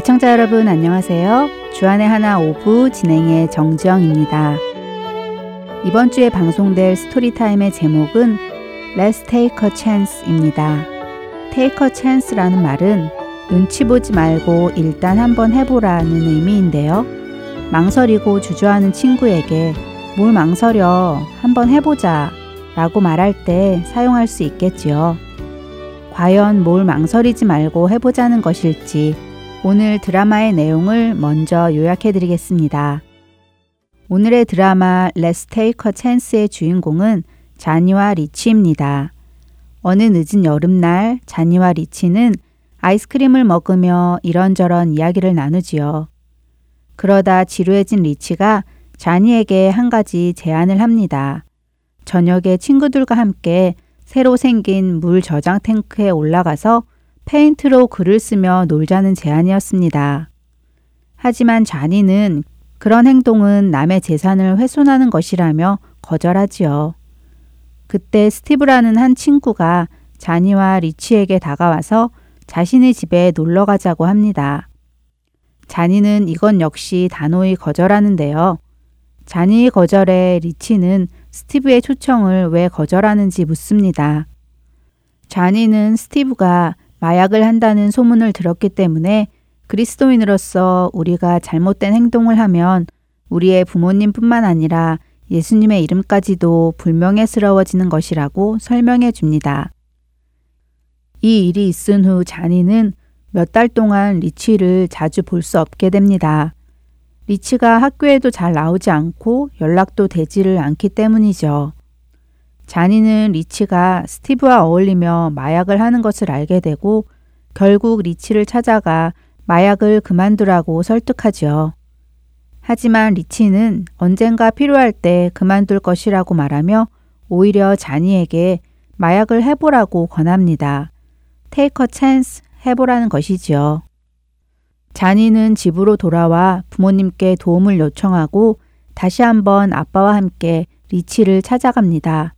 애청자 여러분 안녕하세요. 주안의 하나 오부 진행의 정지영입니다. 이번 주에 방송될 스토리타임의 제목은 Let's Take a Chance입니다. Take a Chance라는 말은 눈치 보지 말고 일단 한번 해보라는 의미인데요. 망설이고 주저하는 친구에게 뭘 망설여 한번 해보자 라고 말할 때 사용할 수 있겠지요. 과연 뭘 망설이지 말고 해보자는 것일지 오늘 드라마의 내용을 먼저 요약해 드리겠습니다. 오늘의 드라마 Take a Chance의 주인공은 자니와 리치입니다. 어느 늦은 여름날 자니와 리치는 아이스크림을 먹으며 이런저런 이야기를 나누지요. 그러다 지루해진 리치가 자니에게 한 가지 제안을 합니다. 저녁에 친구들과 함께 새로 생긴 물 저장 탱크에 올라가서 페인트로 글을 쓰며 놀자는 제안이었습니다. 하지만 자니는 그런 행동은 남의 재산을 훼손하는 것이라며 거절하지요. 그때 스티브라는 한 친구가 자니와 리치에게 다가와서 자신의 집에 놀러 가자고 합니다. 자니는 이건 역시 단호히 거절하는데요. 자니의 거절에 리치는 스티브의 초청을 왜 거절하는지 묻습니다. 자니는 스티브가 마약을 한다는 소문을 들었기 때문에 그리스도인으로서 우리가 잘못된 행동을 하면 우리의 부모님뿐만 아니라 예수님의 이름까지도 불명예스러워지는 것이라고 설명해 줍니다. 이 일이 있은 후 자니는 몇 달 동안 리치를 자주 볼 수 없게 됩니다. 리치가 학교에도 잘 나오지 않고 연락도 되지를 않기 때문이죠. 자니는 리치가 스티브와 어울리며 마약을 하는 것을 알게 되고 결국 리치를 찾아가 마약을 그만두라고 설득하지요. 하지만 리치는 언젠가 필요할 때 그만둘 것이라고 말하며 오히려 자니에게 마약을 해보라고 권합니다. Take a chance 해보라는 것이지요. 자니는 집으로 돌아와 부모님께 도움을 요청하고 다시 한번 아빠와 함께 리치를 찾아갑니다.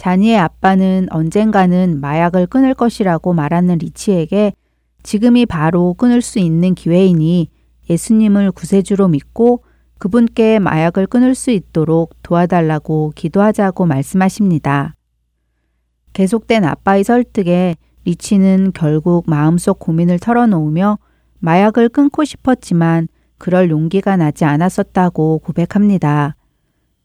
자니의 아빠는 언젠가는 마약을 끊을 것이라고 말하는 리치에게 지금이 바로 끊을 수 있는 기회이니 예수님을 구세주로 믿고 그분께 마약을 끊을 수 있도록 도와달라고 기도하자고 말씀하십니다. 계속된 아빠의 설득에 리치는 결국 마음속 고민을 털어놓으며 마약을 끊고 싶었지만 그럴 용기가 나지 않았었다고 고백합니다.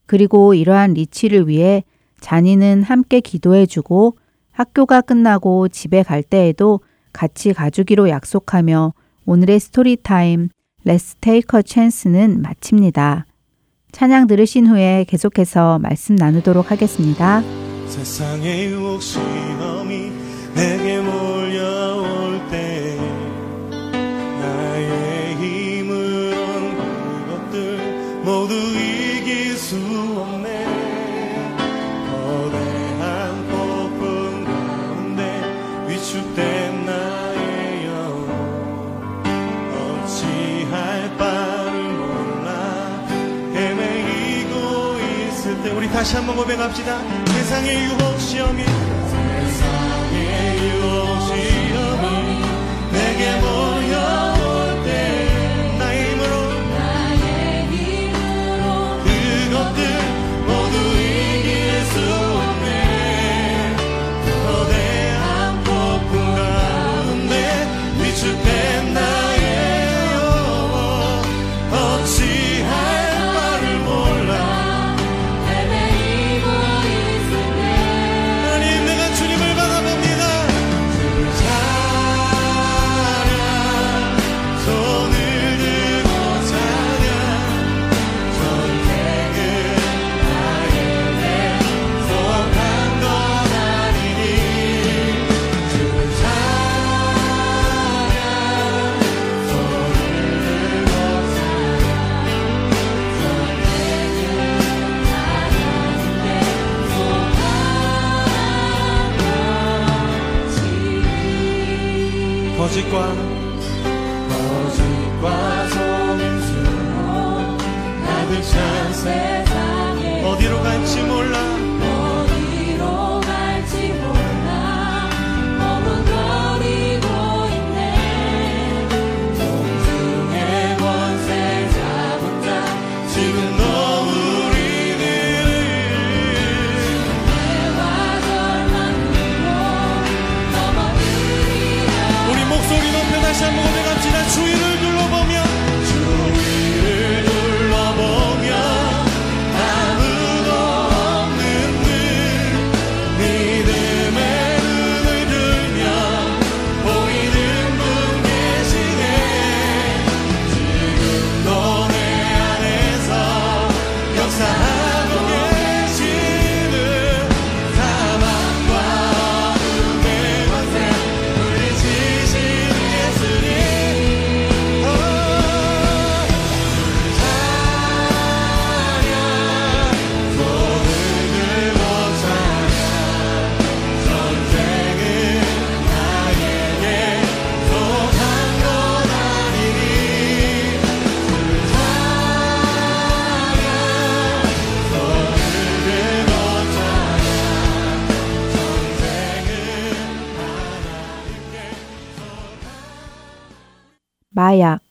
그리고 이러한 리치를 위해 자니는 함께 기도해주고 학교가 끝나고 집에 갈 때에도 같이 가주기로 약속하며 오늘의 Story Time Let's Take a Chance는 마칩니다. 찬양 들으신 후에 계속해서 말씀 나누도록 하겠습니다. 세상의 유혹 시험이 내게 몰려올 때 나의 힘으론 그것들 모두 다시 한번 고백합시다. 세상의 유혹 시험이 마약.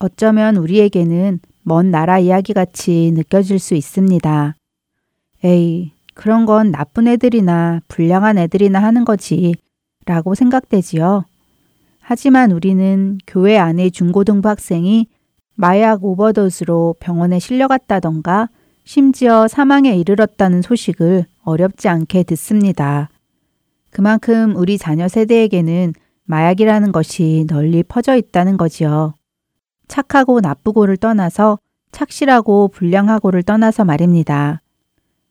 어쩌면 우리에게는 먼 나라 이야기 같이 느껴질 수 있습니다. 에이, 그런 건 나쁜 애들이나 불량한 애들이나 하는 거지 라고 생각되지요. 하지만 우리는 교회 안의 중고등부 학생이 마약 오버도스로 병원에 실려갔다던가 심지어 사망에 이르렀다는 소식을 어렵지 않게 듣습니다. 그만큼 우리 자녀 세대에게는 마약이라는 것이 널리 퍼져 있다는 거지요. 착하고 나쁘고를 떠나서 착실하고 불량하고를 떠나서 말입니다.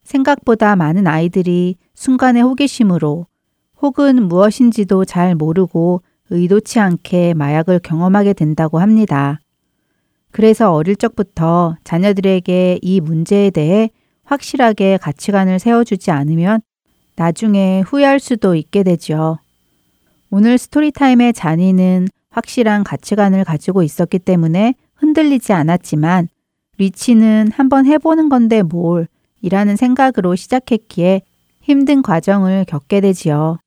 생각보다 많은 아이들이 순간의 호기심으로 혹은 무엇인지도 잘 모르고 의도치 않게 마약을 경험하게 된다고 합니다. 그래서 어릴 적부터 자녀들에게 이 문제에 대해 확실하게 가치관을 세워주지 않으면 나중에 후회할 수도 있게 되죠. 오늘 스토리타임의 잔이는 확실한 가치관을 가지고 있었기 때문에 흔들리지 않았지만 리치는 한번 해보는 건데 뭘 이라는 생각으로 시작했기에 힘든 과정을 겪게 되지요.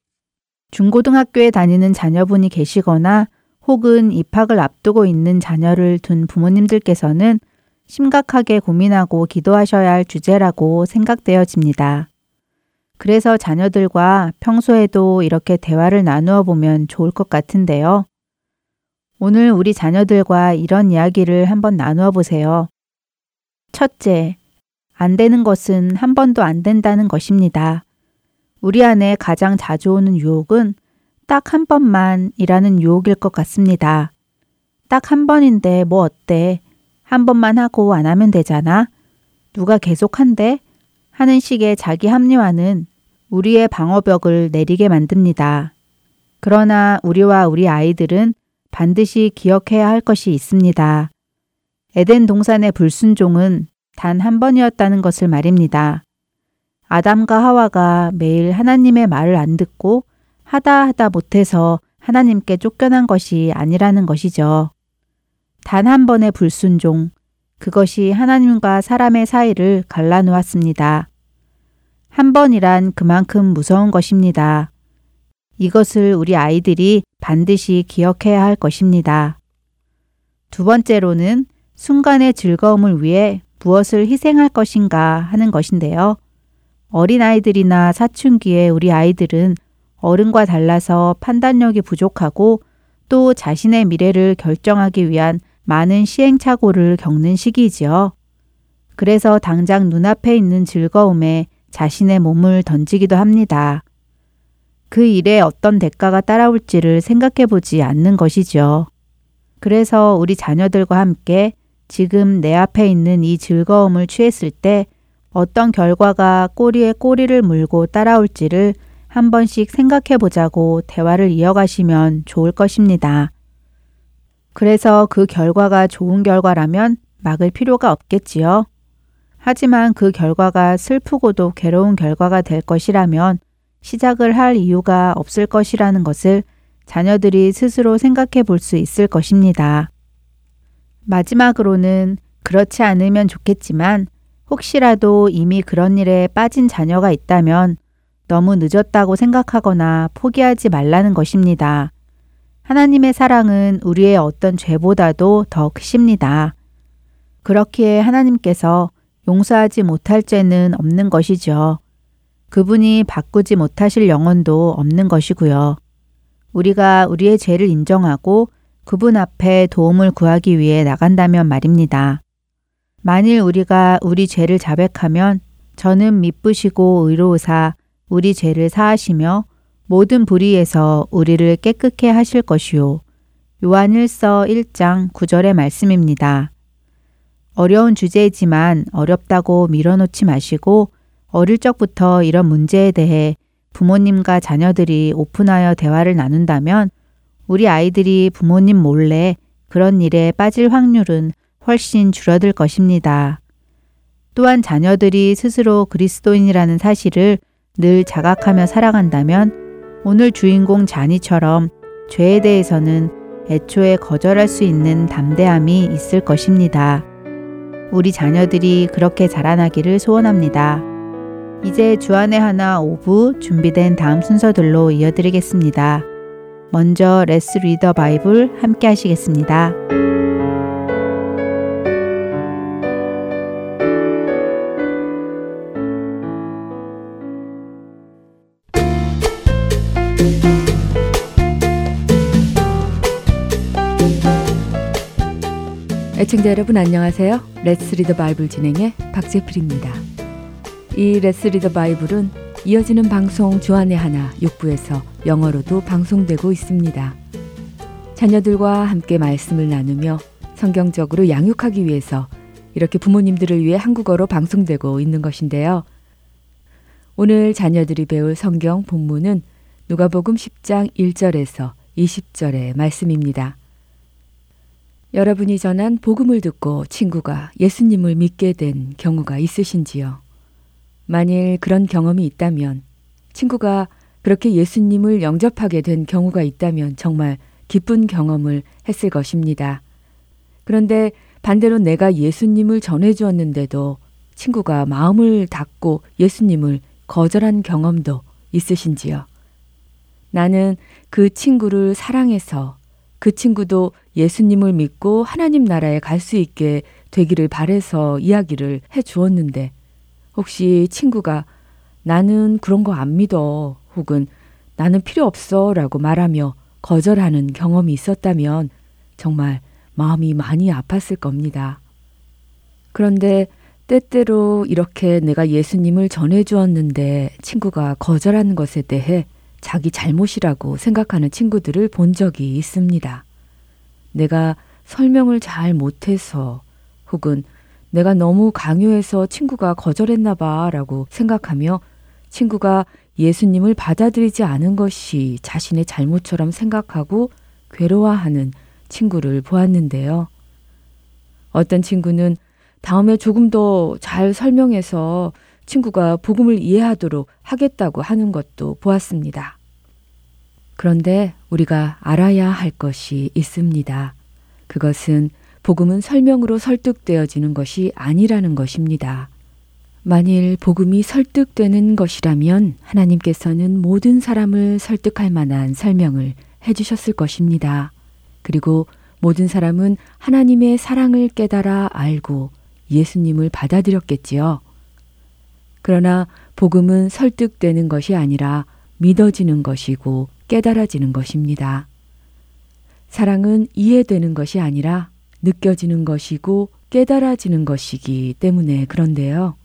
중고등학교에 다니는 자녀분이 계시거나 혹은 입학을 앞두고 있는 자녀를 둔 부모님들께서는 심각하게 고민하고 기도하셔야 할 주제라고 생각되어집니다. 그래서 자녀들과 평소에도 이렇게 대화를 나누어 보면 좋을 것 같은데요. 오늘 우리 자녀들과 이런 이야기를 한번 나누어 보세요. 첫째, 안 되는 것은 한 번도 안 된다는 것입니다. 우리 안에 가장 자주 오는 유혹은 딱 한 번만이라는 유혹일 것 같습니다. 딱 한 번인데 뭐 어때? 한 번만 하고 안 하면 되잖아. 누가 계속 한대? 하는 식의 자기 합리화는 우리의 방어벽을 내리게 만듭니다. 그러나 우리와 우리 아이들은 반드시 기억해야 할 것이 있습니다. 에덴 동산의 불순종은 단 한 번이었다는 것을 말입니다. 아담과 하와가 매일 하나님의 말을 안 듣고 하다 하다 못해서 하나님께 쫓겨난 것이 아니라는 것이죠. 단 한 번의 불순종, 그것이 하나님과 사람의 사이를 갈라놓았습니다. 한 번이란 그만큼 무서운 것입니다. 이것을 우리 아이들이 반드시 기억해야 할 것입니다. 두 번째로는 순간의 즐거움을 위해 무엇을 희생할 것인가 하는 것인데요. 어린아이들이나 사춘기에 우리 아이들은 어른과 달라서 판단력이 부족하고 또 자신의 미래를 결정하기 위한 많은 시행착오를 겪는 시기이지요. 그래서 당장 눈앞에 있는 즐거움에 자신의 몸을 던지기도 합니다. 그 일에 어떤 대가가 따라올지를 생각해 보지 않는 것이죠. 그래서 우리 자녀들과 함께 지금 내 앞에 있는 이 즐거움을 취했을 때 어떤 결과가 꼬리에 꼬리를 물고 따라올지를 한 번씩 생각해 보자고 대화를 이어가시면 좋을 것입니다. 그래서 그 결과가 좋은 결과라면 막을 필요가 없겠지요. 하지만 그 결과가 슬프고도 괴로운 결과가 될 것이라면 시작을 할 이유가 없을 것이라는 것을 자녀들이 스스로 생각해 볼 수 있을 것입니다. 마지막으로는 그렇지 않으면 좋겠지만 혹시라도 이미 그런 일에 빠진 자녀가 있다면 너무 늦었다고 생각하거나 포기하지 말라는 것입니다. 하나님의 사랑은 우리의 어떤 죄보다도 더 크십니다. 그렇기에 하나님께서 용서하지 못할 죄는 없는 것이죠. 그분이 바꾸지 못하실 영혼도 없는 것이고요. 우리가 우리의 죄를 인정하고 그분 앞에 도움을 구하기 위해 나간다면 말입니다. 만일 우리가 우리 죄를 자백하면 저는 미쁘시고 의로우사 우리 죄를 사하시며 모든 불의에서 우리를 깨끗게 하실 것이요. 요한 1서 1장 9절의 말씀입니다. 어려운 주제이지만 어렵다고 밀어놓지 마시고 어릴 적부터 이런 문제에 대해 부모님과 자녀들이 오픈하여 대화를 나눈다면 우리 아이들이 부모님 몰래 그런 일에 빠질 확률은 훨씬 줄어들 것입니다. 또한 자녀들이 스스로 그리스도인이라는 사실을 늘 자각하며 살아간다면 오늘 주인공 자니처럼 죄에 대해서는 애초에 거절할 수 있는 담대함이 있을 것입니다. 우리 자녀들이 그렇게 자라나기를 소원합니다. 이제 주안의 하나 5부 준비된 다음 순서들로 이어드리겠습니다. 먼저 Let's Read the Bible 함께 하시겠습니다. 애청자 여러분 안녕하세요. Let's Read the Bible 진행의 박재필입니다. 이 Let's Read the Bible은 이어지는 방송 주안의 하나 6부에서 영어로도 방송되고 있습니다. 자녀들과 함께 말씀을 나누며 성경적으로 양육하기 위해서 이렇게 부모님들을 위해 한국어로 방송되고 있는 것인데요. 오늘 자녀들이 배울 성경 본문은 누가복음 10장 1절에서 20절의 말씀입니다. 여러분이 전한 복음을 듣고 친구가 예수님을 믿게 된 경우가 있으신지요? 만일 그런 경험이 있다면 친구가 그렇게 예수님을 영접하게 된 경우가 있다면 정말 기쁜 경험을 했을 것입니다. 그런데 반대로 내가 예수님을 전해주었는데도 친구가 마음을 닫고 예수님을 거절한 경험도 있으신지요? 나는 그 친구를 사랑해서 그 친구도 예수님을 믿고 하나님 나라에 갈 수 있게 되기를 바래서 이야기를 해 주었는데 혹시 친구가 나는 그런 거 안 믿어 혹은 나는 필요 없어 라고 말하며 거절하는 경험이 있었다면 정말 마음이 많이 아팠을 겁니다. 그런데 때때로 이렇게 내가 예수님을 전해 주었는데 친구가 거절하는 것에 대해 자기 잘못이라고 생각하는 친구들을 본 적이 있습니다. 내가 설명을 잘 못해서 혹은 내가 너무 강요해서 친구가 거절했나 봐 라고 생각하며 친구가 예수님을 받아들이지 않은 것이 자신의 잘못처럼 생각하고 괴로워하는 친구를 보았는데요. 어떤 친구는 다음에 조금 더 잘 설명해서 친구가 복음을 이해하도록 하겠다고 하는 것도 보았습니다. 그런데 우리가 알아야 할 것이 있습니다. 그것은 복음은 설명으로 설득되어지는 것이 아니라는 것입니다. 만일 복음이 설득되는 것이라면 하나님께서는 모든 사람을 설득할 만한 설명을 해주셨을 것입니다. 그리고 모든 사람은 하나님의 사랑을 깨달아 알고 예수님을 받아들였겠지요. 그러나 복음은 설득되는 것이 아니라 믿어지는 것이고 깨달아지는 것입니다. 사랑은 이해되는 것이 아니라 느껴지는 것이고 깨달아지는 것이기 때문에 그런데요.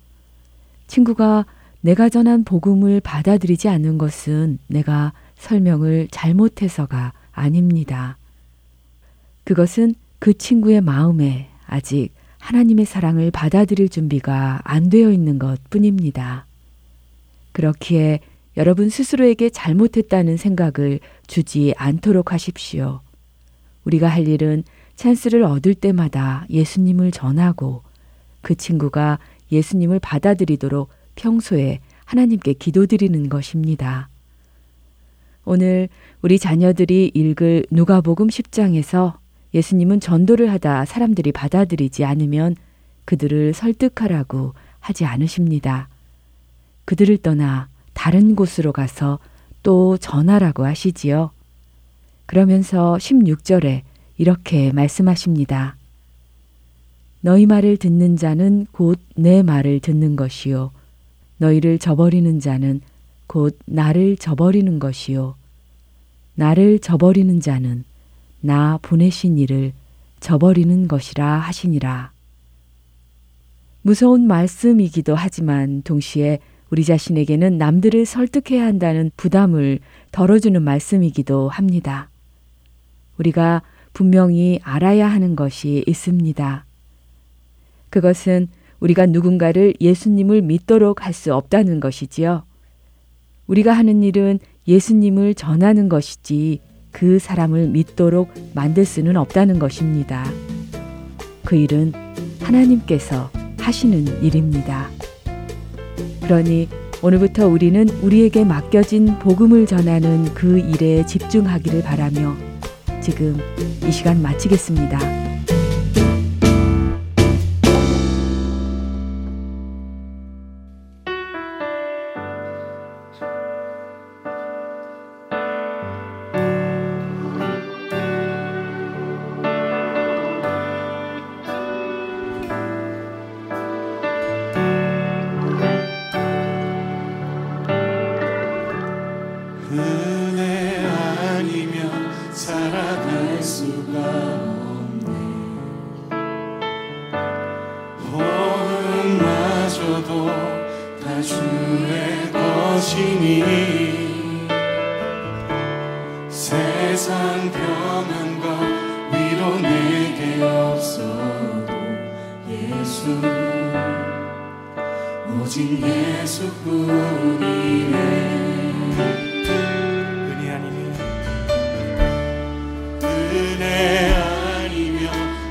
친구가 내가 전한 복음을 받아들이지 않는 것은 내가 설명을 잘못해서가 아닙니다. 그것은 그 친구의 마음에 아직 하나님의 사랑을 받아들일 준비가 안 되어 있는 것 뿐입니다. 그렇기에 여러분 스스로에게 잘못했다는 생각을 주지 않도록 하십시오. 우리가 할 일은 찬스를 얻을 때마다 예수님을 전하고 그 친구가 예수님을 받아들이도록 평소에 하나님께 기도드리는 것입니다. 오늘 우리 자녀들이 읽을 누가복음 10장에서 예수님은 전도를 하다 사람들이 받아들이지 않으면 그들을 설득하라고 하지 않으십니다. 그들을 떠나 다른 곳으로 가서 또 전하라고 하시지요. 그러면서 16절에 이렇게 말씀하십니다. 너희 말을 듣는 자는 곧 내 말을 듣는 것이요. 너희를 저버리는 자는 곧 나를 저버리는 것이요. 나를 저버리는 자는 나 보내신 이를 저버리는 것이라 하시니라. 무서운 말씀이기도 하지만 동시에 우리 자신에게는 남들을 설득해야 한다는 부담을 덜어주는 말씀이기도 합니다. 우리가 분명히 알아야 하는 것이 있습니다. 그것은 우리가 누군가를 예수님을 믿도록 할 수 없다는 것이지요. 우리가 하는 일은 예수님을 전하는 것이지 그 사람을 믿도록 만들 수는 없다는 것입니다. 그 일은 하나님께서 하시는 일입니다. 그러니 오늘부터 우리는 우리에게 맡겨진 복음을 전하는 그 일에 집중하기를 바라며 지금 이 시간 마치겠습니다. 은혜 아니면 살아갈 수가 없네. 호흡마저도 다 주의 것이니 세상 변한 것 위로 내게 없어도 예수 오직 예수뿐이네.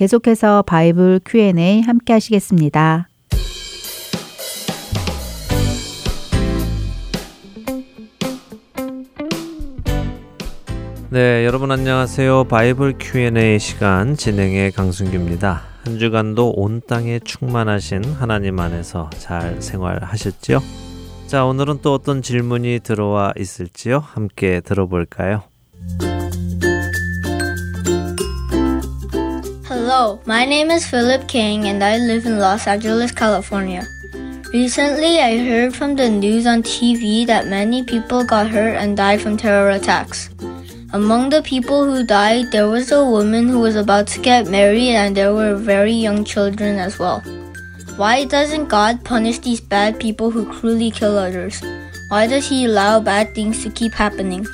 계속해서 바이블 Q&A 함께 하시겠습니다. 네, 여러분 안녕하세요. 바이블 Q&A 시간 진행의 강순규입니다. 한 주간도 온 땅에 충만하신 하나님 안에서 잘 생활하셨지요? 자, 오늘은 또 어떤 질문이 들어와 있을지요? 함께 들어볼까요? Hello, my name is Philip King and I live in Los Angeles, California. Recently, I heard from the news on TV that many people got hurt and died from terror attacks. Among the people who died, there was a woman who was about to get married and there were very young children as well. Why doesn't God punish these bad people who cruelly kill others? Why does He allow bad things to keep happening?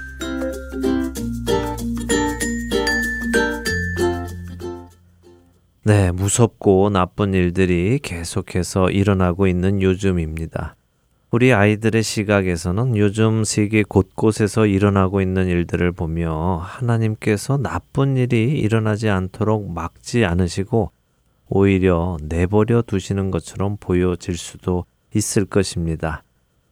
네, 무섭고 나쁜 일들이 계속해서 일어나고 있는 요즘입니다. 우리 아이들의 시각에서는 요즘 세계 곳곳에서 일어나고 있는 일들을 보며 하나님께서 나쁜 일이 일어나지 않도록 막지 않으시고 오히려 내버려 두시는 것처럼 보여질 수도 있을 것입니다.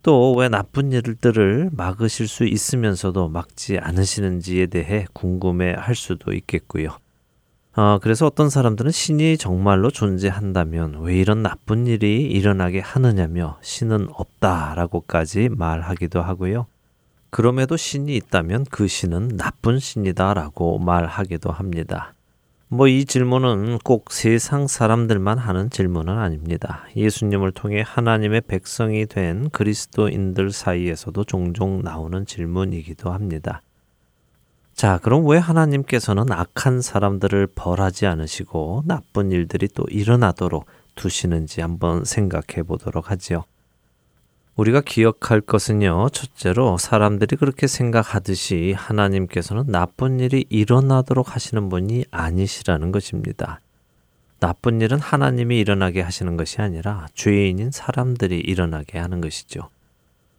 또 왜 나쁜 일들을 막으실 수 있으면서도 막지 않으시는지에 대해 궁금해 할 수도 있겠고요. 어, 그래서 어떤 사람들은 신이 정말로 존재한다면 왜 이런 나쁜 일이 일어나게 하느냐며 신은 없다라고까지 말하기도 하고요. 그럼에도 신이 있다면 그 신은 나쁜 신이다라고 말하기도 합니다. 뭐 이 질문은 꼭 세상 사람들만 하는 질문은 아닙니다. 예수님을 통해 하나님의 백성이 된 그리스도인들 사이에서도 종종 나오는 질문이기도 합니다. 자, 그럼 왜 하나님께서는 악한 사람들을 벌하지 않으시고 나쁜 일들이 또 일어나도록 두시는지 한번 생각해 보도록 하지요. 우리가 기억할 것은요, 첫째로 사람들이 그렇게 생각하듯이 하나님께서는 나쁜 일이 일어나도록 하시는 분이 아니시라는 것입니다. 나쁜 일은 하나님이 일어나게 하시는 것이 아니라 죄인인 사람들이 일어나게 하는 것이죠.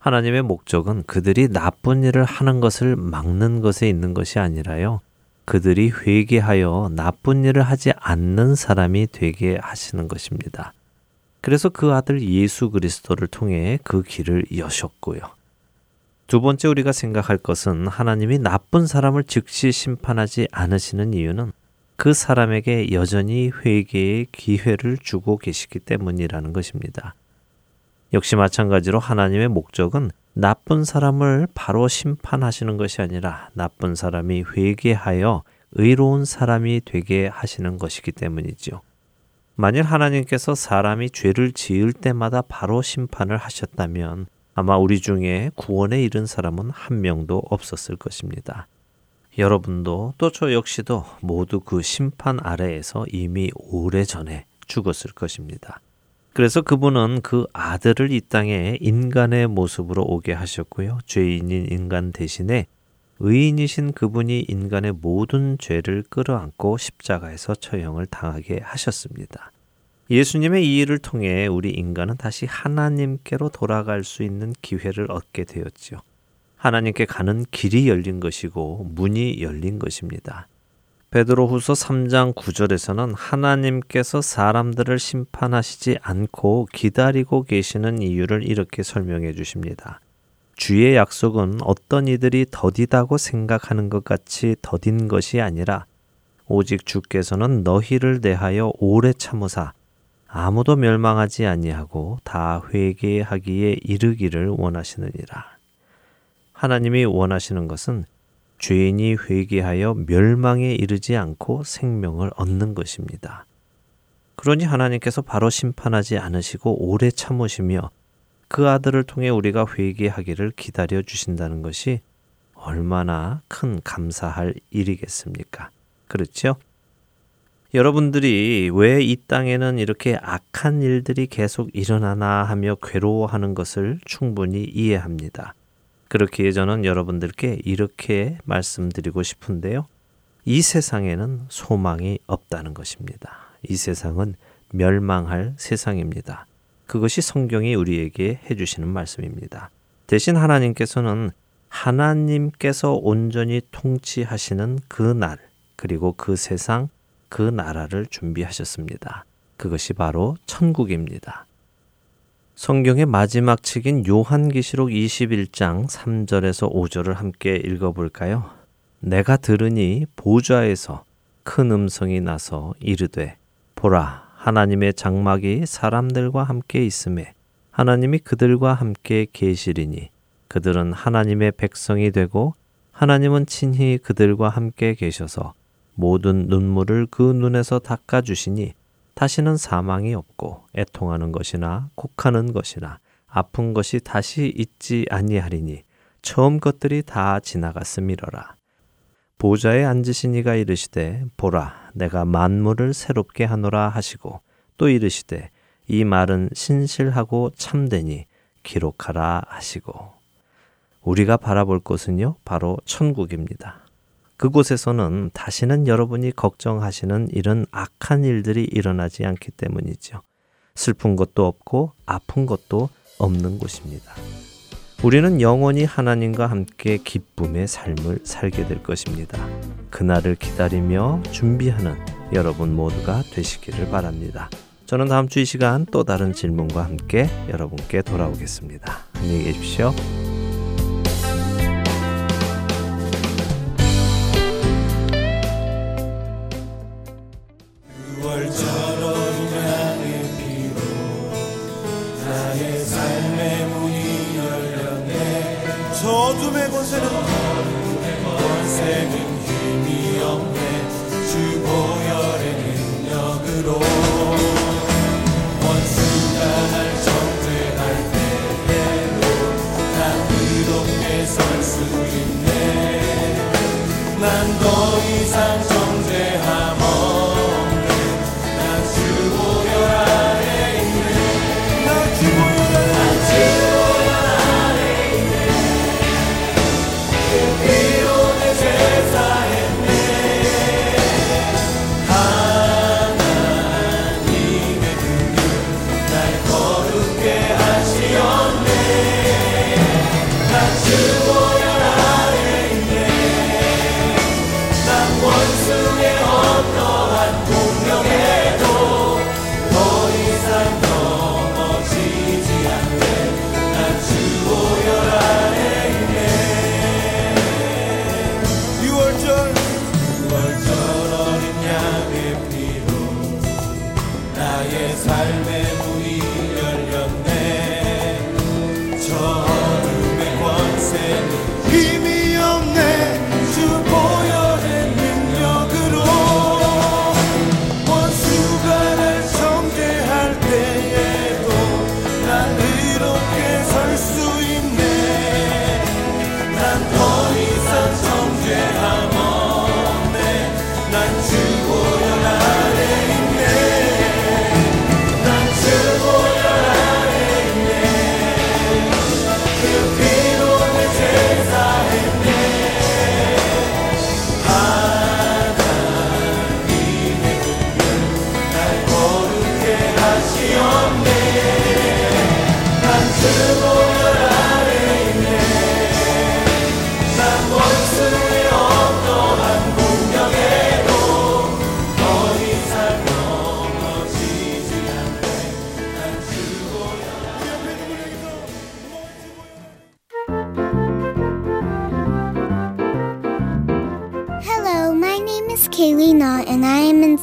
하나님의 목적은 그들이 나쁜 일을 하는 것을 막는 것에 있는 것이 아니라요. 그들이 회개하여 나쁜 일을 하지 않는 사람이 되게 하시는 것입니다. 그래서 그 아들 예수 그리스도를 통해 그 길을 여셨고요. 두 번째 우리가 생각할 것은 하나님이 나쁜 사람을 즉시 심판하지 않으시는 이유는 그 사람에게 여전히 회개의 기회를 주고 계시기 때문이라는 것입니다. 역시 마찬가지로 하나님의 목적은 나쁜 사람을 바로 심판하시는 것이 아니라 나쁜 사람이 회개하여 의로운 사람이 되게 하시는 것이기 때문이지요. 만일 하나님께서 사람이 죄를 지을 때마다 바로 심판을 하셨다면 아마 우리 중에 구원에 이른 사람은 한 명도 없었을 것입니다. 여러분도 또 저 역시도 모두 그 심판 아래에서 이미 오래전에 죽었을 것입니다. 그래서 그분은 그 아들을 이 땅에 인간의 모습으로 오게 하셨고요. 죄인인 인간 대신에 의인이신 그분이 인간의 모든 죄를 끌어안고 십자가에서 처형을 당하게 하셨습니다. 예수님의 이 일을 통해 우리 인간은 다시 하나님께로 돌아갈 수 있는 기회를 얻게 되었지요. 하나님께 가는 길이 열린 것이고 문이 열린 것입니다. 베드로후서 3장 9절에서는 하나님께서 사람들을 심판하시지 않고 기다리고 계시는 이유를 이렇게 설명해 주십니다. 주의 약속은 어떤 이들이 더디다고 생각하는 것 같이 더딘 것이 아니라 오직 주께서는 너희를 대하여 오래 참으사 아무도 멸망하지 아니하고 다 회개하기에 이르기를 원하시느니라. 하나님이 원하시는 것은 죄인이 회개하여 멸망에 이르지 않고 생명을 얻는 것입니다. 그러니 하나님께서 바로 심판하지 않으시고 오래 참으시며 그 아들을 통해 우리가 회개하기를 기다려 주신다는 것이 얼마나 큰 감사할 일이겠습니까? 그렇죠? 여러분들이 왜 이 땅에는 이렇게 악한 일들이 계속 일어나나 하며 괴로워하는 것을 충분히 이해합니다. 그렇기에 저는 여러분들께 이렇게 말씀드리고 싶은데요. 이 세상에는 소망이 없다는 것입니다. 이 세상은 멸망할 세상입니다. 그것이 성경이 우리에게 해주시는 말씀입니다. 대신 하나님께서는 하나님께서 온전히 통치하시는 그 날, 그리고 그 세상, 그 나라를 준비하셨습니다. 그것이 바로 천국입니다. 성경의 마지막 책인 요한계시록 21장 3절에서 5절을 함께 읽어볼까요? 내가 들으니 보좌에서 큰 음성이 나서 이르되 보라 하나님의 장막이 사람들과 함께 있음에 하나님이 그들과 함께 계시리니 그들은 하나님의 백성이 되고 하나님은 친히 그들과 함께 계셔서 모든 눈물을 그 눈에서 닦아 주시니 다시는 사망이 없고 애통하는 것이나 곡하는 것이나 아픈 것이 다시 있지 아니하리니 처음 것들이 다 지나갔음이러라. 보좌에 앉으신 이가 이르시되 보라 내가 만물을 새롭게 하노라 하시고 또 이르시되 이 말은 신실하고 참되니 기록하라 하시고 우리가 바라볼 곳은요 바로 천국입니다. 그곳에서는 다시는 여러분이 걱정하시는 이런 악한 일들이 일어나지 않기 때문이죠. 슬픈 것도 없고 아픈 것도 없는 곳입니다. 우리는 영원히 하나님과 함께 기쁨의 삶을 살게 될 것입니다. 그날을 기다리며 준비하는 여러분 모두가 되시기를 바랍니다. 저는 다음 주 이 시간 또 다른 질문과 함께 여러분께 돌아오겠습니다. 안녕히 계십시오.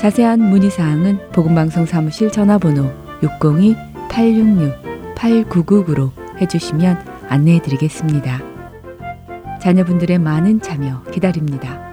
자세한 문의 사항은 복음방송 사무실 전화번호 602-866-8999로 해주시면 안내해 드리겠습니다. 자녀분들의 많은 참여 기다립니다.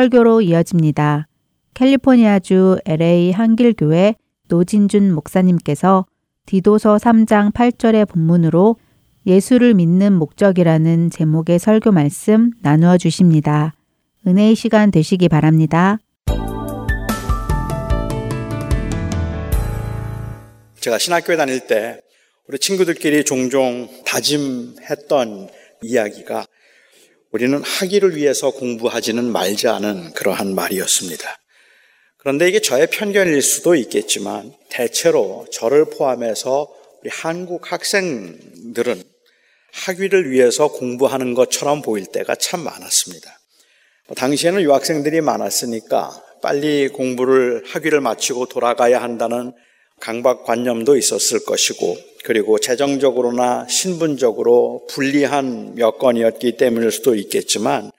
설교로 이어집니다. 캘리포니아주 LA 한길교회 노진준 목사님께서 디도서 3장 8절의 본문으로 예수를 믿는 목적이라는 제목의 설교 말씀 나누어 주십니다. 은혜의 시간 되시기 바랍니다. 제가 신학교에 다닐 때 우리 친구들끼리 종종 다짐했던 이야기가 우리는 학위를 위해서 공부하지는 말자는 그러한 말이었습니다. 그런데 이게 저의 편견일 수도 있겠지만 대체로 저를 포함해서 우리 한국 학생들은 학위를 위해서 공부하는 것처럼 보일 때가 참 많았습니다. 뭐 당시에는 유학생들이 많았으니까 빨리 공부를 학위를 마치고 돌아가야 한다는 강박관념도 있었을 것이고 그리고 재정적으로나 신분적으로 불리한 여건이었기 때문일 수도 있겠지만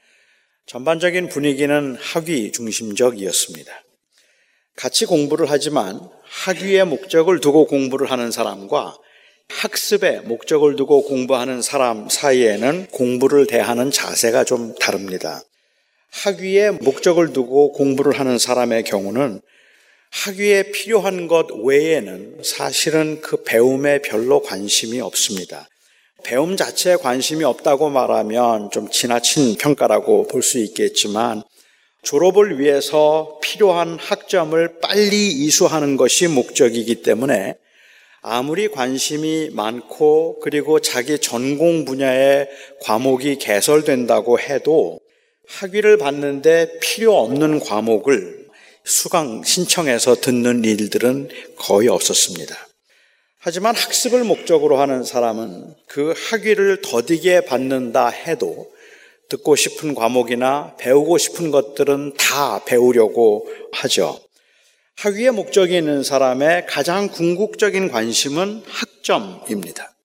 전반적인 분위기는 학위 중심적이었습니다. 같이 공부를 하지만 학위의 목적을 두고 공부를 하는 사람과 학습의 목적을 두고 공부하는 사람 사이에는 공부를 대하는 자세가 좀 다릅니다. 학위의 목적을 두고 공부를 하는 사람의 경우는 학위에 필요한 것 외에는 사실은 그 배움에 별로 관심이 없습니다. 배움 자체에 관심이 없다고 말하면 좀 지나친 평가라고 볼 수 있겠지만 졸업을 위해서 필요한 학점을 빨리 이수하는 것이 목적이기 때문에 아무리 관심이 많고 그리고 자기 전공 분야의 과목이 개설된다고 해도 학위를 받는데 필요 없는 과목을 수강 신청해서 듣는 일들은 거의 없었습니다. 하지만 학습을 목적으로 하는 사람은 그 학위를 더디게 받는다 해도 듣고 싶은 과목이나 배우고 싶은 것들은 다 배우려고 하죠. 학위의 목적이 있는 사람의 가장 궁극적인 관심은 학점입니다.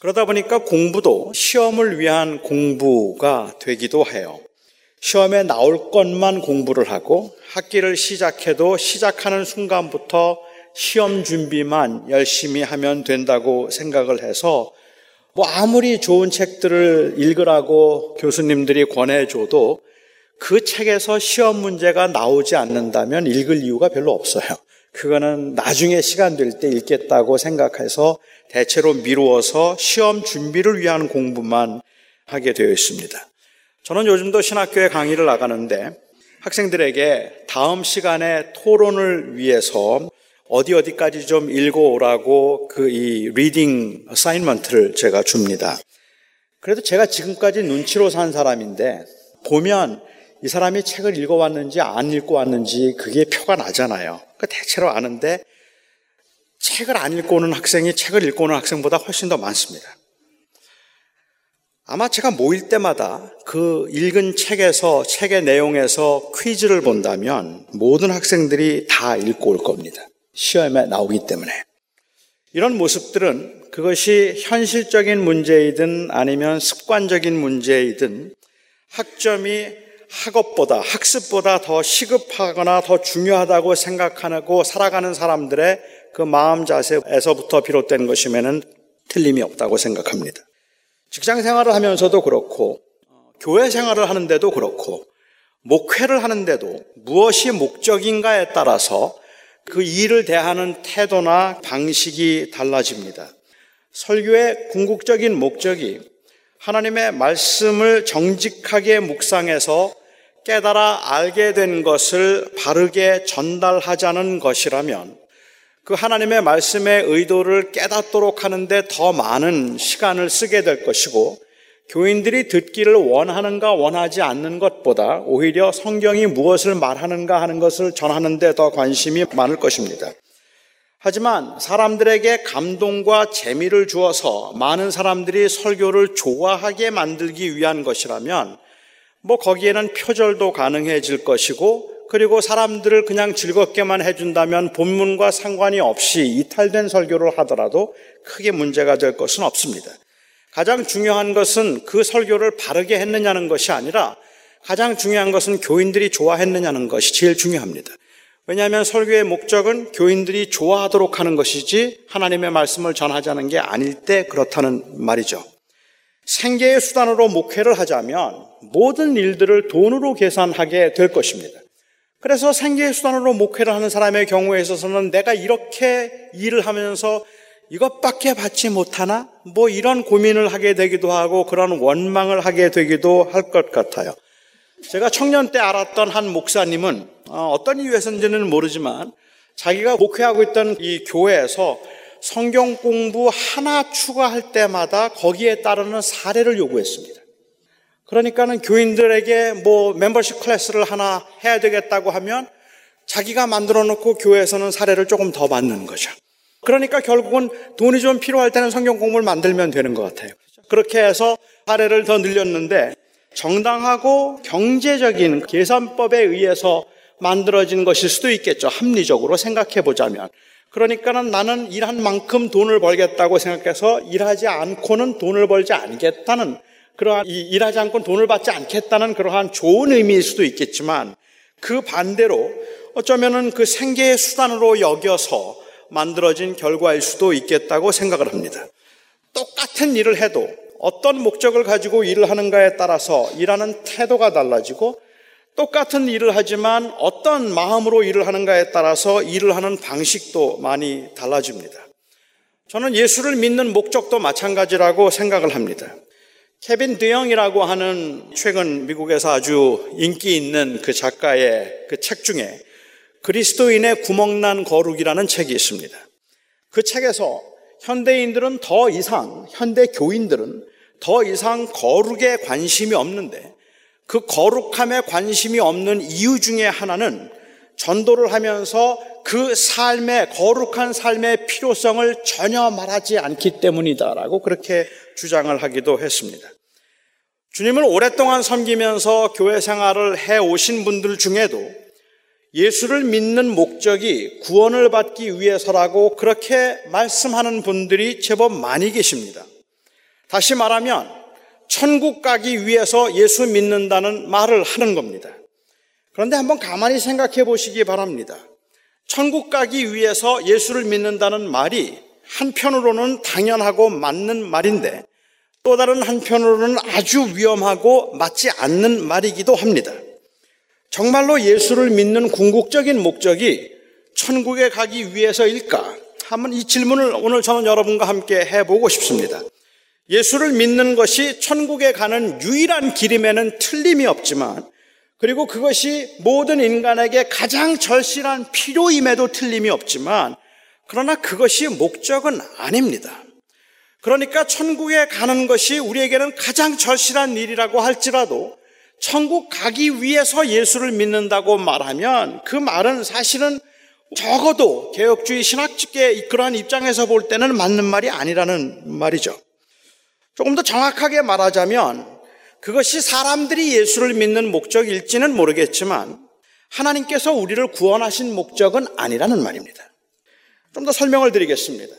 그러다 보니까 공부도 시험을 위한 공부가 되기도 해요. 시험에 나올 것만 공부를 하고 학기를 시작해도 시작하는 순간부터 시험 준비만 열심히 하면 된다고 생각을 해서 뭐 아무리 좋은 책들을 읽으라고 교수님들이 권해줘도 그 책에서 시험 문제가 나오지 않는다면 읽을 이유가 별로 없어요. 그거는 나중에 시간 될 때 읽겠다고 생각해서 대체로 미루어서 시험 준비를 위한 공부만 하게 되어 있습니다. 저는 요즘도 신학교에 강의를 나가는데 학생들에게 다음 시간에 토론을 위해서 어디 어디까지 좀 읽어오라고 그 이 reading assignment를 제가 줍니다. 그래도 제가 지금까지 눈치로 산 사람인데 보면 이 사람이 책을 읽어왔는지 안 읽고 왔는지 그게 표가 나잖아요. 그 대체로 아는데 책을 안 읽고 오는 학생이 책을 읽고 오는 학생보다 훨씬 더 많습니다. 아마 제가 모일 때마다 그 읽은 책에서, 책의 내용에서 퀴즈를 본다면 모든 학생들이 다 읽고 올 겁니다. 시험에 나오기 때문에. 이런 모습들은 그것이 현실적인 문제이든 아니면 습관적인 문제이든 학점이 학업보다 학습보다 더 시급하거나 더 중요하다고 생각하고 살아가는 사람들의 그 마음 자세에서부터 비롯된 것이면은 틀림이 없다고 생각합니다. 직장 생활을 하면서도 그렇고 교회 생활을 하는데도 그렇고 목회를 하는데도 무엇이 목적인가에 따라서 그 일을 대하는 태도나 방식이 달라집니다. 설교의 궁극적인 목적이 하나님의 말씀을 정직하게 묵상해서 깨달아 알게 된 것을 바르게 전달하자는 것이라면 그 하나님의 말씀의 의도를 깨닫도록 하는데 더 많은 시간을 쓰게 될 것이고 교인들이 듣기를 원하는가 원하지 않는 것보다 오히려 성경이 무엇을 말하는가 하는 것을 전하는데 더 관심이 많을 것입니다. 하지만 사람들에게 감동과 재미를 주어서 많은 사람들이 설교를 좋아하게 만들기 위한 것이라면 뭐 거기에는 표절도 가능해질 것이고 그리고 사람들을 그냥 즐겁게만 해준다면 본문과 상관이 없이 이탈된 설교를 하더라도 크게 문제가 될 것은 없습니다. 가장 중요한 것은 그 설교를 바르게 했느냐는 것이 아니라 가장 중요한 것은 교인들이 좋아했느냐는 것이 제일 중요합니다. 왜냐하면 설교의 목적은 교인들이 좋아하도록 하는 것이지 하나님의 말씀을 전하자는 게 아닐 때 그렇다는 말이죠. 생계의 수단으로 목회를 하자면 모든 일들을 돈으로 계산하게 될 것입니다. 그래서 생계의 수단으로 목회를 하는 사람의 경우에 있어서는 내가 이렇게 일을 하면서 이것밖에 받지 못하나? 뭐 이런 고민을 하게 되기도 하고 그런 원망을 하게 되기도 할 것 같아요. 제가 청년 때 알았던 한 목사님은 어, 어떤 이유에서인지는 모르지만 자기가 목회하고 있던 이 교회에서 성경 공부 하나 추가할 때마다 거기에 따르는 사례를 요구했습니다. 그러니까는 교인들에게 뭐 멤버십 클래스를 하나 해야 되겠다고 하면 자기가 만들어 놓고 교회에서는 사례를 조금 더 받는 거죠. 그러니까 결국은 돈이 좀 필요할 때는 성경 공부를 만들면 되는 것 같아요. 그렇게 해서 사례를 더 늘렸는데 정당하고 경제적인 계산법에 의해서 만들어진 것일 수도 있겠죠. 합리적으로 생각해 보자면. 그러니까는 나는 일한 만큼 돈을 벌겠다고 생각해서 일하지 않고는 돈을 벌지 않겠다는 그러한 일하지 않고는 돈을 받지 않겠다는 그러한 좋은 의미일 수도 있겠지만 그 반대로 어쩌면은 그 생계의 수단으로 여겨서 만들어진 결과일 수도 있겠다고 생각을 합니다. 똑같은 일을 해도 어떤 목적을 가지고 일을 하는가에 따라서 일하는 태도가 달라지고 똑같은 일을 하지만 어떤 마음으로 일을 하는가에 따라서 일을 하는 방식도 많이 달라집니다. 저는 예수를 믿는 목적도 마찬가지라고 생각을 합니다. 케빈 드영이라고 하는 최근 미국에서 아주 인기 있는 그 작가의 그 책 중에 그리스도인의 구멍난 거룩이라는 책이 있습니다. 그 책에서 현대인들은 더 이상, 현대 교인들은 더 이상 거룩에 관심이 없는데 그 거룩함에 관심이 없는 이유 중에 하나는 전도를 하면서 그 삶의, 거룩한 삶의 필요성을 전혀 말하지 않기 때문이다라고 그렇게 주장을 하기도 했습니다. 주님을 오랫동안 섬기면서 교회 생활을 해 오신 분들 중에도 예수를 믿는 목적이 구원을 받기 위해서라고 그렇게 말씀하는 분들이 제법 많이 계십니다. 다시 말하면 천국 가기 위해서 예수 믿는다는 말을 하는 겁니다. 그런데 한번 가만히 생각해 보시기 바랍니다. 천국 가기 위해서 예수를 믿는다는 말이 한편으로는 당연하고 맞는 말인데 또 다른 한편으로는 아주 위험하고 맞지 않는 말이기도 합니다. 정말로 예수를 믿는 궁극적인 목적이 천국에 가기 위해서일까? 한번 이 질문을 오늘 저는 여러분과 함께 해보고 싶습니다. 예수를 믿는 것이 천국에 가는 유일한 길임에는 틀림이 없지만 그리고 그것이 모든 인간에게 가장 절실한 필요임에도 틀림이 없지만 그러나 그것이 목적은 아닙니다. 그러니까 천국에 가는 것이 우리에게는 가장 절실한 일이라고 할지라도 천국 가기 위해서 예수를 믿는다고 말하면 그 말은 사실은 적어도 개혁주의 신학직의 그러한 입장에서 볼 때는 맞는 말이 아니라는 말이죠. 조금 더 정확하게 말하자면 그것이 사람들이 예수를 믿는 목적일지는 모르겠지만 하나님께서 우리를 구원하신 목적은 아니라는 말입니다. 좀 더 설명을 드리겠습니다.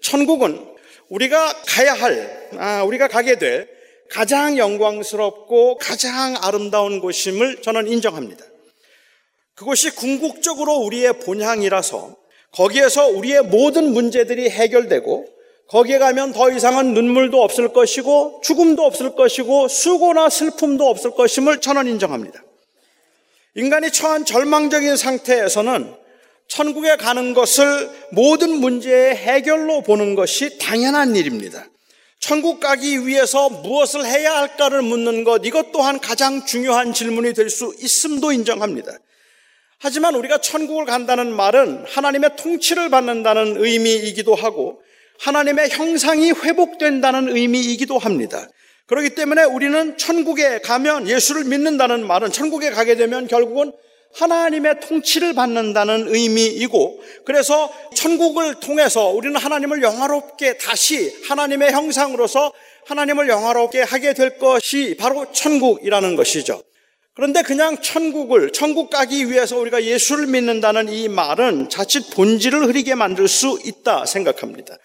천국은 우리가 가야 할, 아, 우리가 가게 될 가장 영광스럽고 가장 아름다운 곳임을 저는 인정합니다. 그것이 궁극적으로 우리의 본향이라서 거기에서 우리의 모든 문제들이 해결되고 거기에 가면 더 이상은 눈물도 없을 것이고 죽음도 없을 것이고 수고나 슬픔도 없을 것임을 저는 인정합니다. 인간이 처한 절망적인 상태에서는 천국에 가는 것을 모든 문제의 해결로 보는 것이 당연한 일입니다. 천국 가기 위해서 무엇을 해야 할까를 묻는 것, 이것 또한 가장 중요한 질문이 될 수 있음도 인정합니다. 하지만 우리가 천국을 간다는 말은 하나님의 통치를 받는다는 의미이기도 하고 하나님의 형상이 회복된다는 의미이기도 합니다. 그렇기 때문에 우리는 천국에 가면 예수를 믿는다는 말은 천국에 가게 되면 결국은 하나님의 통치를 받는다는 의미이고 그래서 천국을 통해서 우리는 하나님을 영화롭게 다시 하나님의 형상으로서 하나님을 영화롭게 하게 될 것이 바로 천국이라는 것이죠. 그런데 그냥 천국을 천국 가기 위해서 우리가 예수를 믿는다는 이 말은 자칫 본질을 흐리게 만들 수 있다 생각합니다.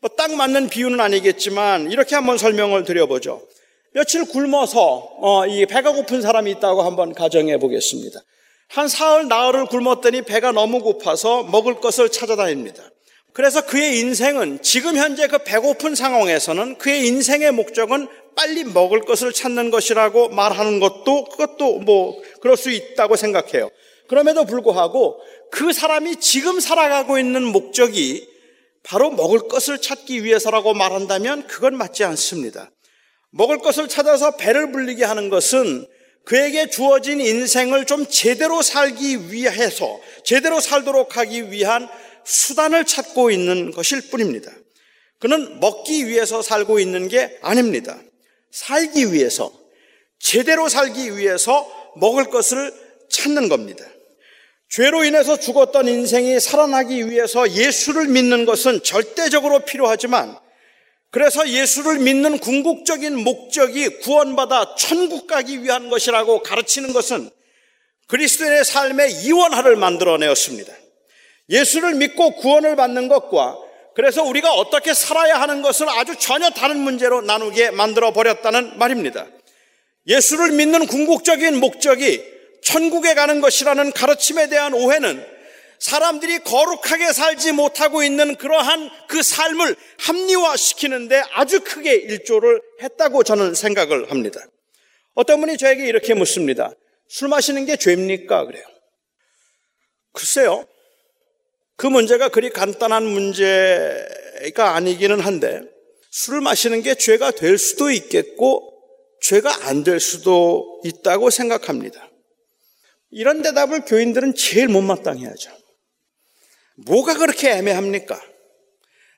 뭐 딱 맞는 비유는 아니겠지만 이렇게 한번 설명을 드려보죠. 며칠 굶어서 어, 이 배가 고픈 사람이 있다고 한번 가정해 보겠습니다. 한 사흘 나흘을 굶었더니 배가 너무 고파서 먹을 것을 찾아다닙니다. 그래서 그의 인생은 지금 현재 그 배고픈 상황에서는 그의 인생의 목적은 빨리 먹을 것을 찾는 것이라고 말하는 것도 그것도 뭐 그럴 수 있다고 생각해요. 그럼에도 불구하고 그 사람이 지금 살아가고 있는 목적이 바로 먹을 것을 찾기 위해서라고 말한다면 그건 맞지 않습니다. 먹을 것을 찾아서 배를 불리게 하는 것은 그에게 주어진 인생을 좀 제대로 살기 위해서 제대로 살도록 하기 위한 수단을 찾고 있는 것일 뿐입니다. 그는 먹기 위해서 살고 있는 게 아닙니다. 살기 위해서, 제대로 살기 위해서 먹을 것을 찾는 겁니다. 죄로 인해서 죽었던 인생이 살아나기 위해서 예수를 믿는 것은 절대적으로 필요하지만 그래서 예수를 믿는 궁극적인 목적이 구원받아 천국 가기 위한 것이라고 가르치는 것은 그리스도인의 삶의 이원화를 만들어내었습니다. 예수를 믿고 구원을 받는 것과 그래서 우리가 어떻게 살아야 하는 것을 아주 전혀 다른 문제로 나누게 만들어 버렸다는 말입니다. 예수를 믿는 궁극적인 목적이 천국에 가는 것이라는 가르침에 대한 오해는 사람들이 거룩하게 살지 못하고 있는 그러한 그 삶을 합리화시키는데 아주 크게 일조를 했다고 저는 생각을 합니다. 어떤 분이 저에게 이렇게 묻습니다. 술 마시는 게 죄입니까? 그래요. 글쎄요. 그 문제가 그리 간단한 문제가 아니기는 한데 술을 마시는 게 죄가 될 수도 있겠고 죄가 안 될 수도 있다고 생각합니다. 이런 대답을 교인들은 제일 못마땅해하죠. 뭐가 그렇게 애매합니까?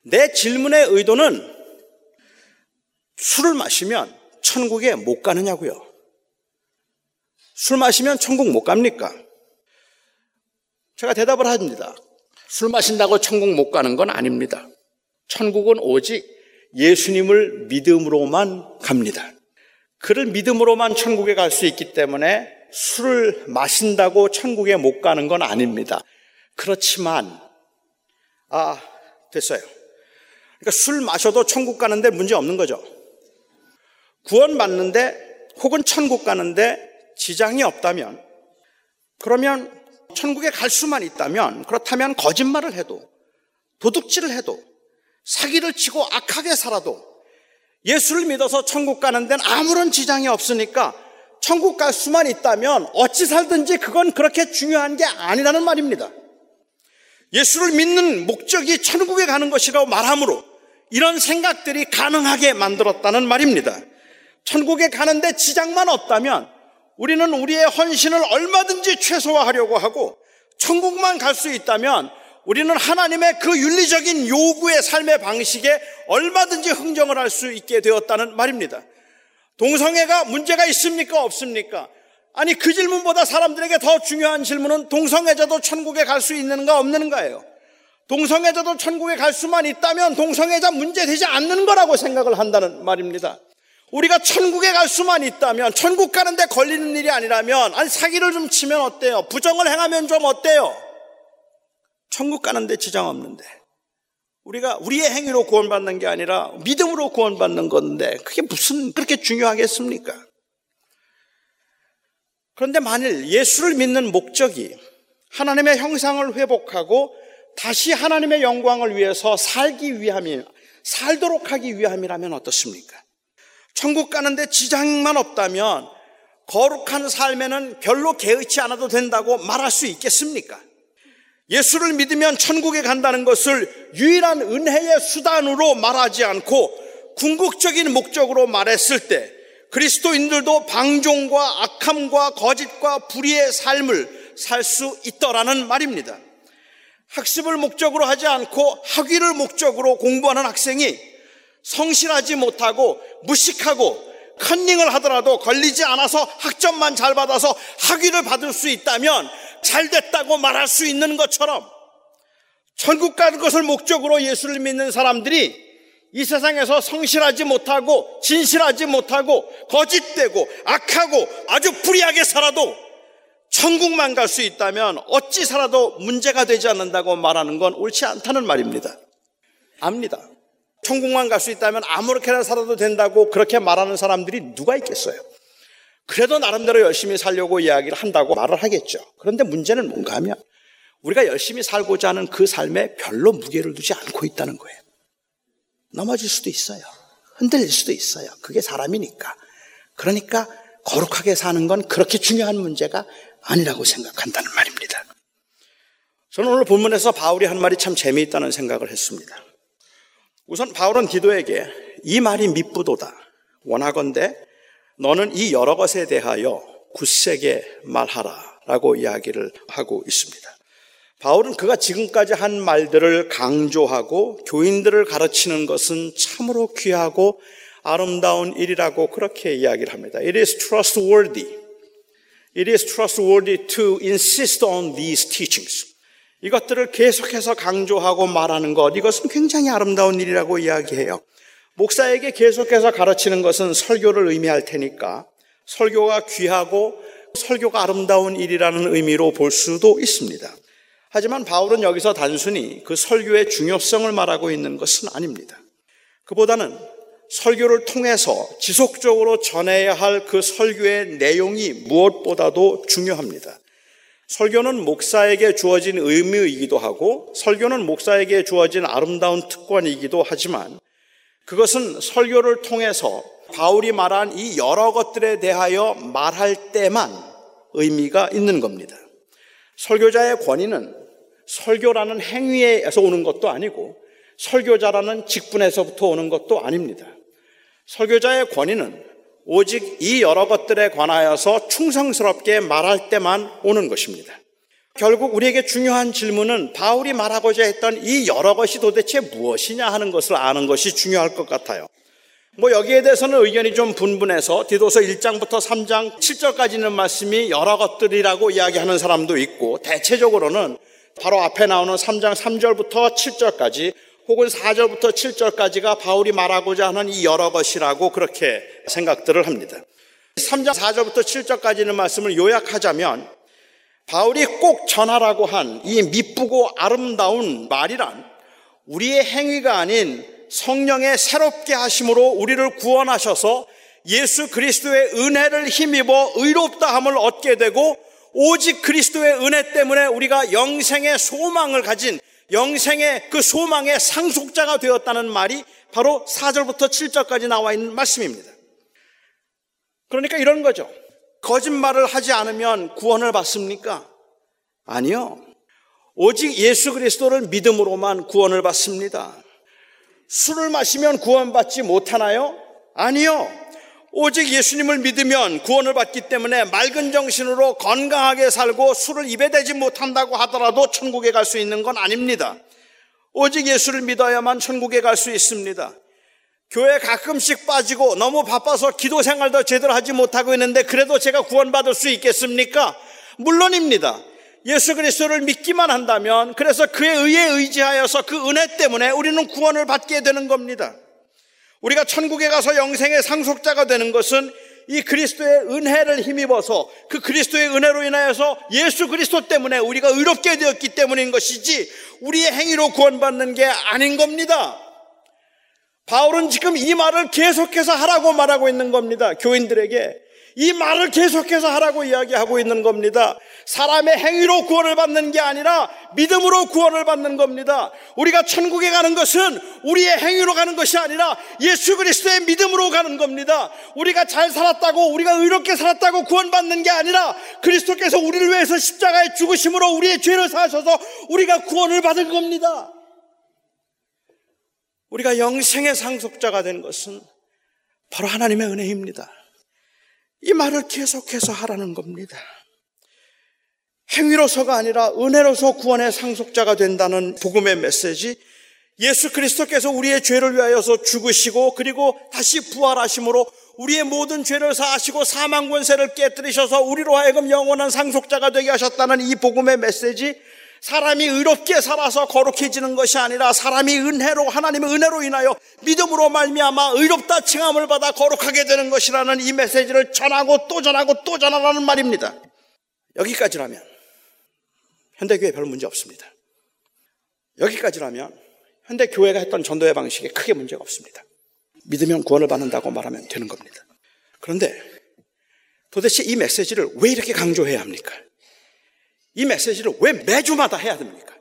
내 질문의 의도는 술을 마시면 천국에 못 가느냐고요. 술 마시면 천국 못 갑니까? 제가 대답을 합니다. 술 마신다고 천국 못 가는 건 아닙니다. 천국은 오직 예수님을 믿음으로만 갑니다. 그를 믿음으로만 천국에 갈 수 있기 때문에 술을 마신다고 천국에 못 가는 건 아닙니다. 그렇지만 아, 됐어요. 그러니까 술 마셔도 천국 가는데 문제 없는 거죠. 구원 받는데 혹은 천국 가는데 지장이 없다면 그러면 천국에 갈 수만 있다면 그렇다면 거짓말을 해도 도둑질을 해도 사기를 치고 악하게 살아도 예수를 믿어서 천국 가는 데는 아무런 지장이 없으니까 천국 갈 수만 있다면 어찌 살든지 그건 그렇게 중요한 게 아니라는 말입니다. 예수를 믿는 목적이 천국에 가는 것이라고 말하므로 이런 생각들이 가능하게 만들었다는 말입니다. 천국에 가는데 지장만 없다면 우리는 우리의 헌신을 얼마든지 최소화하려고 하고 천국만 갈 수 있다면 우리는 하나님의 그 윤리적인 요구의 삶의 방식에 얼마든지 흥정을 할 수 있게 되었다는 말입니다. 동성애가 문제가 있습니까? 없습니까? 아니 그 질문보다 사람들에게 더 중요한 질문은 동성애자도 천국에 갈 수 있는가 없는가예요. 동성애자도 천국에 갈 수만 있다면 동성애자 문제 되지 않는 거라고 생각을 한다는 말입니다. 우리가 천국에 갈 수만 있다면 천국 가는데 걸리는 일이 아니라면 아니 사기를 좀 치면 어때요? 부정을 행하면 좀 어때요? 천국 가는데 지장 없는데 우리가 우리의 행위로 구원받는 게 아니라 믿음으로 구원받는 건데 그게 무슨 그렇게 중요하겠습니까? 그런데 만일 예수를 믿는 목적이 하나님의 형상을 회복하고 다시 하나님의 영광을 위해서 살기 위함이, 살도록 하기 위함이라면 어떻습니까? 천국 가는데 지장만 없다면 거룩한 삶에는 별로 개의치 않아도 된다고 말할 수 있겠습니까? 예수를 믿으면 천국에 간다는 것을 유일한 은혜의 수단으로 말하지 않고 궁극적인 목적으로 말했을 때 그리스도인들도 방종과 악함과 거짓과 불의의 삶을 살 수 있더라는 말입니다. 학습을 목적으로 하지 않고 학위를 목적으로 공부하는 학생이 성실하지 못하고 무식하고 컨닝을 하더라도 걸리지 않아서 학점만 잘 받아서 학위를 받을 수 있다면 잘 됐다고 말할 수 있는 것처럼 천국 가는 것을 목적으로 예수를 믿는 사람들이 이 세상에서 성실하지 못하고 진실하지 못하고 거짓되고 악하고 아주 불의하게 살아도 천국만 갈 수 있다면 어찌 살아도 문제가 되지 않는다고 말하는 건 옳지 않다는 말입니다. 압니다. 천국만 갈 수 있다면 아무렇게나 살아도 된다고 그렇게 말하는 사람들이 누가 있겠어요? 그래도 나름대로 열심히 살려고 이야기를 한다고 말을 하겠죠. 그런데 문제는 뭔가 하면 우리가 열심히 살고자 하는 그 삶에 별로 무게를 두지 않고 있다는 거예요. 넘어질 수도 있어요. 흔들릴 수도 있어요. 그게 사람이니까. 그러니까 거룩하게 사는 건 그렇게 중요한 문제가 아니라고 생각한다는 말입니다. 저는 오늘 본문에서 바울이 한 말이 참 재미있다는 생각을 했습니다. 우선 바울은 디도에게 이 말이 미쁘도다. 원하건대 너는 이 여러 것에 대하여 굳세게 말하라. 라고 이야기를 하고 있습니다. 바울은 그가 지금까지 한 말들을 강조하고 교인들을 가르치는 것은 참으로 귀하고 아름다운 일이라고 그렇게 이야기를 합니다. It is trustworthy. It is trustworthy to insist on these teachings. 이것들을 계속해서 강조하고 말하는 것, 이것은 굉장히 아름다운 일이라고 이야기해요. 목사에게 계속해서 가르치는 것은 설교를 의미할 테니까 설교가 귀하고 설교가 아름다운 일이라는 의미로 볼 수도 있습니다. 하지만 바울은 여기서 단순히 그 설교의 중요성을 말하고 있는 것은 아닙니다. 그보다는 설교를 통해서 지속적으로 전해야 할 그 설교의 내용이 무엇보다도 중요합니다. 설교는 목사에게 주어진 의미이기도 하고 설교는 목사에게 주어진 아름다운 특권이기도 하지만 그것은 설교를 통해서 바울이 말한 이 여러 것들에 대하여 말할 때만 의미가 있는 겁니다. 설교자의 권위는 설교라는 행위에서 오는 것도 아니고 설교자라는 직분에서부터 오는 것도 아닙니다. 설교자의 권위는 오직 이 여러 것들에 관하여서 충성스럽게 말할 때만 오는 것입니다. 결국 우리에게 중요한 질문은 바울이 말하고자 했던 이 여러 것이 도대체 무엇이냐 하는 것을 아는 것이 중요할 것 같아요. 뭐 여기에 대해서는 의견이 좀 분분해서 디도서 1장부터 3장 7절까지 는 말씀이 여러 것들이라고 이야기하는 사람도 있고 대체적으로는 바로 앞에 나오는 3장 3절부터 7절까지 혹은 4절부터 7절까지가 바울이 말하고자 하는 이 여러 것이라고 그렇게 생각들을 합니다. 3장 4절부터 7절까지는 말씀을 요약하자면 바울이 꼭 전하라고 한 이 미쁘고 아름다운 말이란 우리의 행위가 아닌 성령의 새롭게 하심으로 우리를 구원하셔서 예수 그리스도의 은혜를 힘입어 의롭다 함을 얻게 되고 오직 그리스도의 은혜 때문에 우리가 영생의 소망을 가진 영생의 그 소망의 상속자가 되었다는 말이 바로 4절부터 7절까지 나와 있는 말씀입니다. 그러니까 이런 거죠. 거짓말을 하지 않으면 구원을 받습니까? 아니요. 오직 예수 그리스도를 믿음으로만 구원을 받습니다. 술을 마시면 구원받지 못하나요? 아니요. 오직 예수님을 믿으면 구원을 받기 때문에 맑은 정신으로 건강하게 살고 술을 입에 대지 못한다고 하더라도 천국에 갈 수 있는 건 아닙니다. 오직 예수를 믿어야만 천국에 갈 수 있습니다. 교회 가끔씩 빠지고 너무 바빠서 기도 생활도 제대로 하지 못하고 있는데 그래도 제가 구원받을 수 있겠습니까? 물론입니다. 예수 그리스도를 믿기만 한다면 그래서 그의 의에 의지하여서 그 은혜 때문에 우리는 구원을 받게 되는 겁니다. 우리가 천국에 가서 영생의 상속자가 되는 것은 이 그리스도의 은혜를 힘입어서 그 그리스도의 은혜로 인하여서 예수 그리스도 때문에 우리가 의롭게 되었기 때문인 것이지 우리의 행위로 구원받는 게 아닌 겁니다. 바울은 지금 이 말을 계속해서 하라고 말하고 있는 겁니다. 교인들에게 이 말을 계속해서 하라고 이야기하고 있는 겁니다. 사람의 행위로 구원을 받는 게 아니라 믿음으로 구원을 받는 겁니다. 우리가 천국에 가는 것은 우리의 행위로 가는 것이 아니라 예수 그리스도의 믿음으로 가는 겁니다. 우리가 잘 살았다고 우리가 의롭게 살았다고 구원받는 게 아니라 그리스도께서 우리를 위해서 십자가에 죽으심으로 우리의 죄를 사셔서 우리가 구원을 받은 겁니다. 우리가 영생의 상속자가 된 것은 바로 하나님의 은혜입니다. 이 말을 계속해서 하라는 겁니다. 행위로서가 아니라 은혜로서 구원의 상속자가 된다는 복음의 메시지. 예수 그리스도께서 우리의 죄를 위하여서 죽으시고 그리고 다시 부활하심으로 우리의 모든 죄를 사하시고 사망 권세를 깨뜨리셔서 우리로 하여금 영원한 상속자가 되게 하셨다는 이 복음의 메시지. 사람이 의롭게 살아서 거룩해지는 것이 아니라 사람이 은혜로 하나님의 은혜로 인하여 믿음으로 말미암아 의롭다 칭함을 받아 거룩하게 되는 것이라는 이 메시지를 전하고 또 전하고 또 전하라는 말입니다. 여기까지라면 현대교회 별 문제 없습니다. 여기까지라면 현대교회가 했던 전도의 방식에 크게 문제가 없습니다. 믿으면 구원을 받는다고 말하면 되는 겁니다. 그런데 도대체 이 메시지를 왜 이렇게 강조해야 합니까? 이 메시지를 왜 매주마다 해야 됩니까?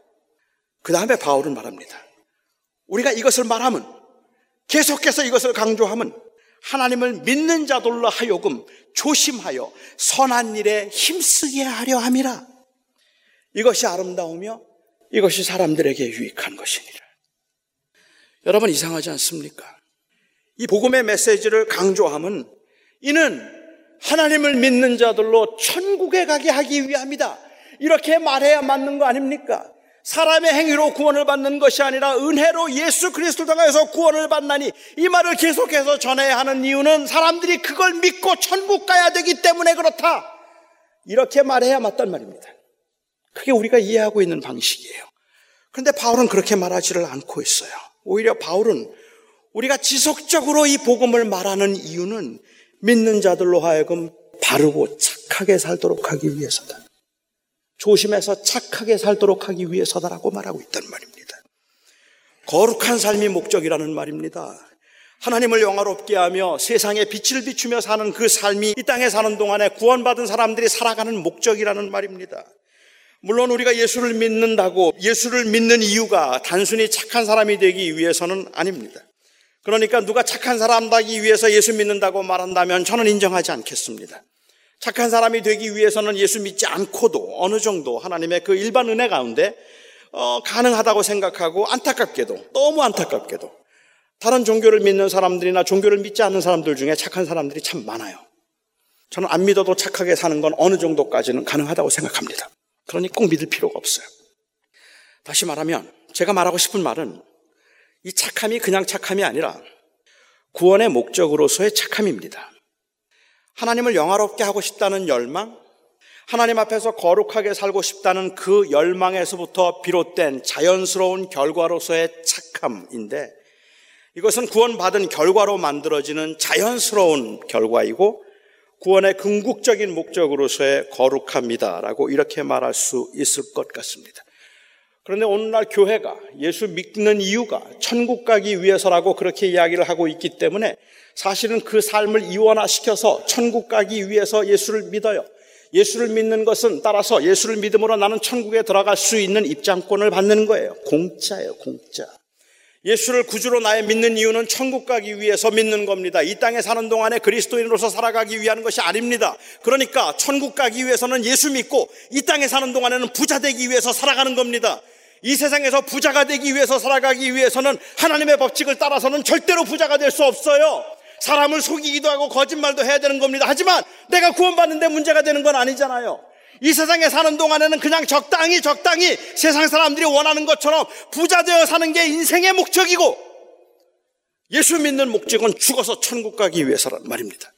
그 다음에 바울은 말합니다. 우리가 이것을 말하면 계속해서 이것을 강조하면 하나님을 믿는 자들로 하여금 조심하여 선한 일에 힘쓰게 하려 함이라. 이것이 아름다우며 이것이 사람들에게 유익한 것이니라. 여러분 이상하지 않습니까? 이 복음의 메시지를 강조함은 이는 하나님을 믿는 자들로 천국에 가게 하기 위함이다. 이렇게 말해야 맞는 거 아닙니까? 사람의 행위로 구원을 받는 것이 아니라 은혜로 예수 그리스도를 통해서 구원을 받나니 이 말을 계속해서 전해야 하는 이유는 사람들이 그걸 믿고 천국 가야 되기 때문에 그렇다. 이렇게 말해야 맞단 말입니다. 그게 우리가 이해하고 있는 방식이에요. 그런데 바울은 그렇게 말하지를 않고 있어요. 오히려 바울은 우리가 지속적으로 이 복음을 말하는 이유는 믿는 자들로 하여금 바르고 착하게 살도록 하기 위해서다. 조심해서 착하게 살도록 하기 위해서다라고 말하고 있단 말입니다. 거룩한 삶이 목적이라는 말입니다. 하나님을 영화롭게 하며 세상에 빛을 비추며 사는 그 삶이 이 땅에 사는 동안에 구원받은 사람들이 살아가는 목적이라는 말입니다. 물론 우리가 예수를 믿는다고 예수를 믿는 이유가 단순히 착한 사람이 되기 위해서는 아닙니다. 그러니까 누가 착한 사람 되기 위해서 예수 믿는다고 말한다면 저는 인정하지 않겠습니다. 착한 사람이 되기 위해서는 예수 믿지 않고도 어느 정도 하나님의 그 일반 은혜 가운데 어, 가능하다고 생각하고 안타깝게도 너무 안타깝게도 다른 종교를 믿는 사람들이나 종교를 믿지 않는 사람들 중에 착한 사람들이 참 많아요. 저는 안 믿어도 착하게 사는 건 어느 정도까지는 가능하다고 생각합니다. 그러니 꼭 믿을 필요가 없어요. 다시 말하면 제가 말하고 싶은 말은 이 착함이 그냥 착함이 아니라 구원의 목적으로서의 착함입니다. 하나님을 영화롭게 하고 싶다는 열망, 하나님 앞에서 거룩하게 살고 싶다는 그 열망에서부터 비롯된 자연스러운 결과로서의 착함인데 이것은 구원받은 결과로 만들어지는 자연스러운 결과이고 구원의 궁극적인 목적으로서의 거룩합니다라고 이렇게 말할 수 있을 것 같습니다. 그런데 오늘날 교회가 예수 믿는 이유가 천국 가기 위해서라고 그렇게 이야기를 하고 있기 때문에 사실은 그 삶을 이원화시켜서 천국 가기 위해서 예수를 믿어요. 예수를 믿는 것은 따라서 예수를 믿음으로 나는 천국에 들어갈 수 있는 입장권을 받는 거예요. 공짜예요, 공짜. 예수를 구주로 나의 믿는 이유는 천국 가기 위해서 믿는 겁니다. 이 땅에 사는 동안에 그리스도인으로서 살아가기 위한 것이 아닙니다. 그러니까 천국 가기 위해서는 예수 믿고 이 땅에 사는 동안에는 부자 되기 위해서 살아가는 겁니다. 이 세상에서 부자가 되기 위해서 살아가기 위해서는 하나님의 법칙을 따라서는 절대로 부자가 될 수 없어요. 사람을 속이기도 하고 거짓말도 해야 되는 겁니다. 하지만 내가 구원받는데 문제가 되는 건 아니잖아요. 이 세상에 사는 동안에는 그냥 적당히 적당히 세상 사람들이 원하는 것처럼 부자 되어 사는 게 인생의 목적이고 예수 믿는 목적은 죽어서 천국 가기 위해서란 말입니다.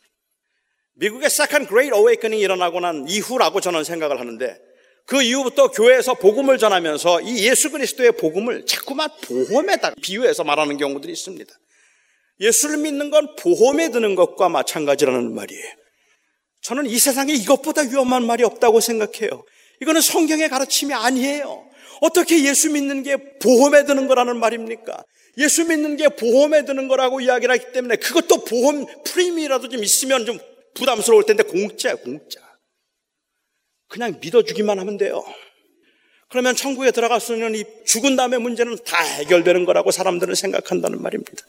미국의 Second Great Awakening이 일어나고 난 이후라고 저는 생각을 하는데 그 이후부터 교회에서 복음을 전하면서 이 예수 그리스도의 복음을 자꾸만 보험에다 비유해서 말하는 경우들이 있습니다. 예수를 믿는 건 보험에 드는 것과 마찬가지라는 말이에요. 저는 이 세상에 이것보다 위험한 말이 없다고 생각해요. 이거는 성경의 가르침이 아니에요. 어떻게 예수 믿는 게 보험에 드는 거라는 말입니까? 예수 믿는 게 보험에 드는 거라고 이야기를 하기 때문에 그것도 보험 프리미라도 좀 있으면 좀 부담스러울 텐데 공짜야, 공짜. 그냥 믿어주기만 하면 돼요. 그러면 천국에 있는 이 죽은 다음에 문제는 다 해결되는 거라고 사람들은 생각한다는 말입니다.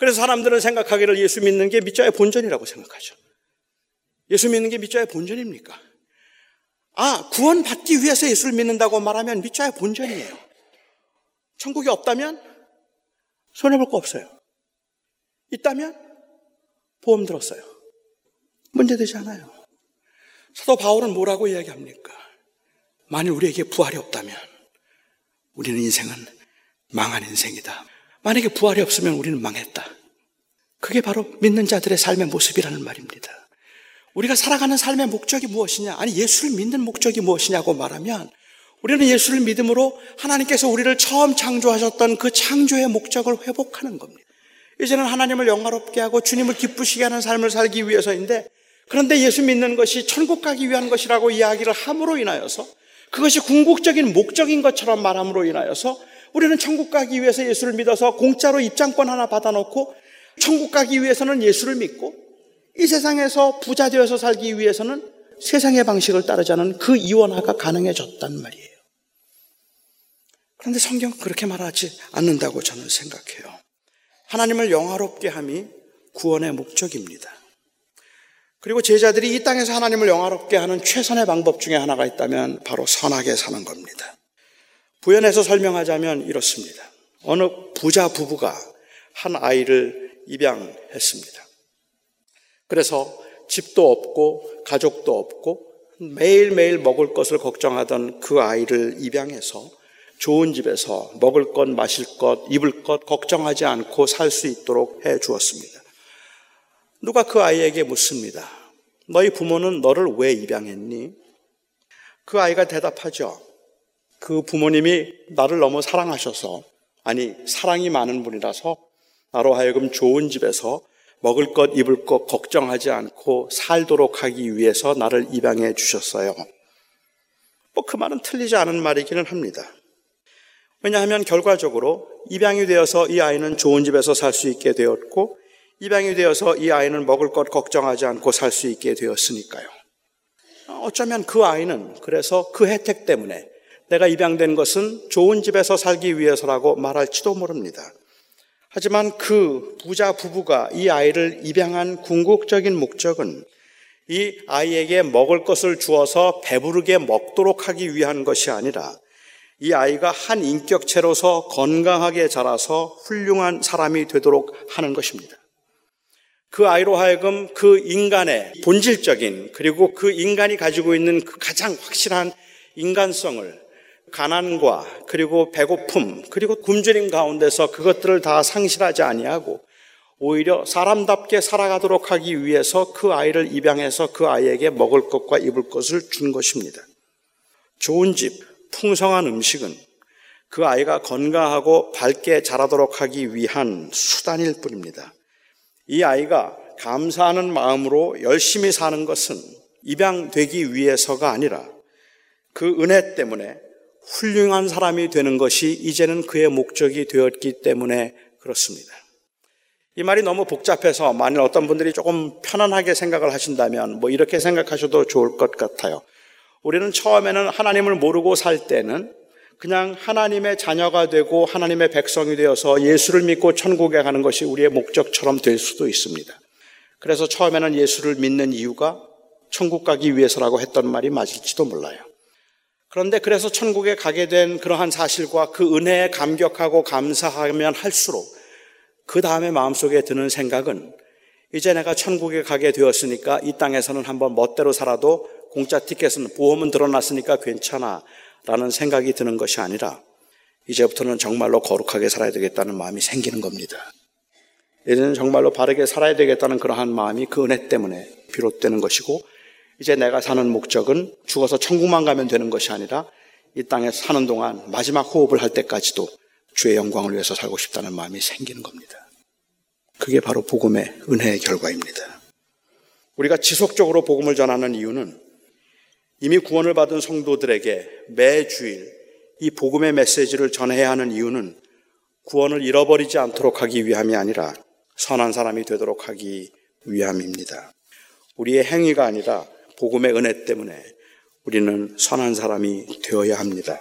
그래서 사람들은 생각하기를 예수 믿는 게 믿자의 본전이라고 생각하죠. 예수 믿는 게 믿자의 본전입니까? 아, 구원받기 위해서 예수를 믿는다고 말하면 믿자의 본전이에요. 천국이 없다면 손해볼 거 없어요. 있다면 보험 들었어요. 문제되지 않아요. 사도 바울은 뭐라고 이야기합니까? 만일 우리에게 부활이 없다면 우리는 인생은 망한 인생이다. 만약에 부활이 없으면 우리는 망했다. 그게 바로 믿는 자들의 삶의 모습이라는 말입니다. 우리가 살아가는 삶의 목적이 무엇이냐? 아니, 예수를 믿는 목적이 무엇이냐고 말하면 우리는 예수를 믿음으로 하나님께서 우리를 처음 창조하셨던 그 창조의 목적을 회복하는 겁니다. 이제는 하나님을 영화롭게 하고 주님을 기쁘시게 하는 삶을 살기 위해서인데 그런데 예수 믿는 것이 천국 가기 위한 것이라고 이야기를 함으로 인하여서 그것이 궁극적인 목적인 것처럼 말함으로 인하여서 우리는 천국 가기 위해서 예수를 믿어서 공짜로 입장권 하나 받아놓고 천국 가기 위해서는 예수를 믿고 이 세상에서 부자 되어서 살기 위해서는 세상의 방식을 따르자는 그 이원화가 가능해졌단 말이에요. 그런데 성경은 그렇게 말하지 않는다고 저는 생각해요. 하나님을 영화롭게 함이 구원의 목적입니다. 그리고 제자들이 이 땅에서 하나님을 영화롭게 하는 최선의 방법 중에 하나가 있다면 바로 선하게 사는 겁니다. 부연해서 설명하자면 이렇습니다. 어느 부자 부부가 한 아이를 입양했습니다. 그래서 집도 없고 가족도 없고 매일매일 먹을 것을 걱정하던 그 아이를 입양해서 좋은 집에서 먹을 것, 마실 것, 입을 것 걱정하지 않고 살 수 있도록 해 주었습니다. 누가 그 아이에게 묻습니다. 너희 부모는 너를 왜 입양했니? 그 아이가 대답하죠. 그 부모님이 나를 너무 사랑하셔서, 아니, 사랑이 많은 분이라서 나로 하여금 좋은 집에서 먹을 것, 입을 것 걱정하지 않고 살도록 하기 위해서 나를 입양해 주셨어요. 뭐 그 말은 틀리지 않은 말이기는 합니다. 왜냐하면 결과적으로 입양이 되어서 이 아이는 좋은 집에서 살 수 있게 되었고 입양이 되어서 이 아이는 먹을 것 걱정하지 않고 살 수 있게 되었으니까요. 어쩌면 그 아이는 그래서 그 혜택 때문에 내가 입양된 것은 좋은 집에서 살기 위해서라고 말할지도 모릅니다. 하지만 그 부자 부부가 이 아이를 입양한 궁극적인 목적은 이 아이에게 먹을 것을 주어서 배부르게 먹도록 하기 위한 것이 아니라 이 아이가 한 인격체로서 건강하게 자라서 훌륭한 사람이 되도록 하는 것입니다. 그 아이로 하여금 그 인간의 본질적인 그리고 그 인간이 가지고 있는 그 가장 확실한 인간성을 가난과 그리고 배고픔 그리고 굶주림 가운데서 그것들을 다 상실하지 아니하고 오히려 사람답게 살아가도록 하기 위해서 그 아이를 입양해서 그 아이에게 먹을 것과 입을 것을 준 것입니다. 좋은 집, 풍성한 음식은 그 아이가 건강하고 밝게 자라도록 하기 위한 수단일 뿐입니다. 이 아이가 감사하는 마음으로 열심히 사는 것은 입양되기 위해서가 아니라 그 은혜 때문에 훌륭한 사람이 되는 것이 이제는 그의 목적이 되었기 때문에 그렇습니다. 이 말이 너무 복잡해서 만일 어떤 분들이 조금 편안하게 생각을 하신다면 뭐 이렇게 생각하셔도 좋을 것 같아요. 우리는 처음에는 하나님을 모르고 살 때는 그냥 하나님의 자녀가 되고 하나님의 백성이 되어서 예수를 믿고 천국에 가는 것이 우리의 목적처럼 될 수도 있습니다. 그래서 처음에는 예수를 믿는 이유가 천국 가기 위해서라고 했던 말이 맞을지도 몰라요. 그런데 그래서 천국에 가게 된 그러한 사실과 그 은혜에 감격하고 감사하면 할수록 그 다음에 마음속에 드는 생각은 이제 내가 천국에 가게 되었으니까 이 땅에서는 한번 멋대로 살아도 공짜 티켓은 보험은 드러났으니까 괜찮아 라는 생각이 드는 것이 아니라 이제부터는 정말로 거룩하게 살아야 되겠다는 마음이 생기는 겁니다. 이제는 정말로 바르게 살아야 되겠다는 그러한 마음이 그 은혜 때문에 비롯되는 것이고 이제 내가 사는 목적은 죽어서 천국만 가면 되는 것이 아니라 이 땅에 사는 동안 마지막 호흡을 할 때까지도 주의 영광을 위해서 살고 싶다는 마음이 생기는 겁니다. 그게 바로 복음의 은혜의 결과입니다. 우리가 지속적으로 복음을 전하는 이유는 이미 구원을 받은 성도들에게 매주일 이 복음의 메시지를 전해야 하는 이유는 구원을 잃어버리지 않도록 하기 위함이 아니라 선한 사람이 되도록 하기 위함입니다. 우리의 행위가 아니라 복음의 은혜 때문에 우리는 선한 사람이 되어야 합니다.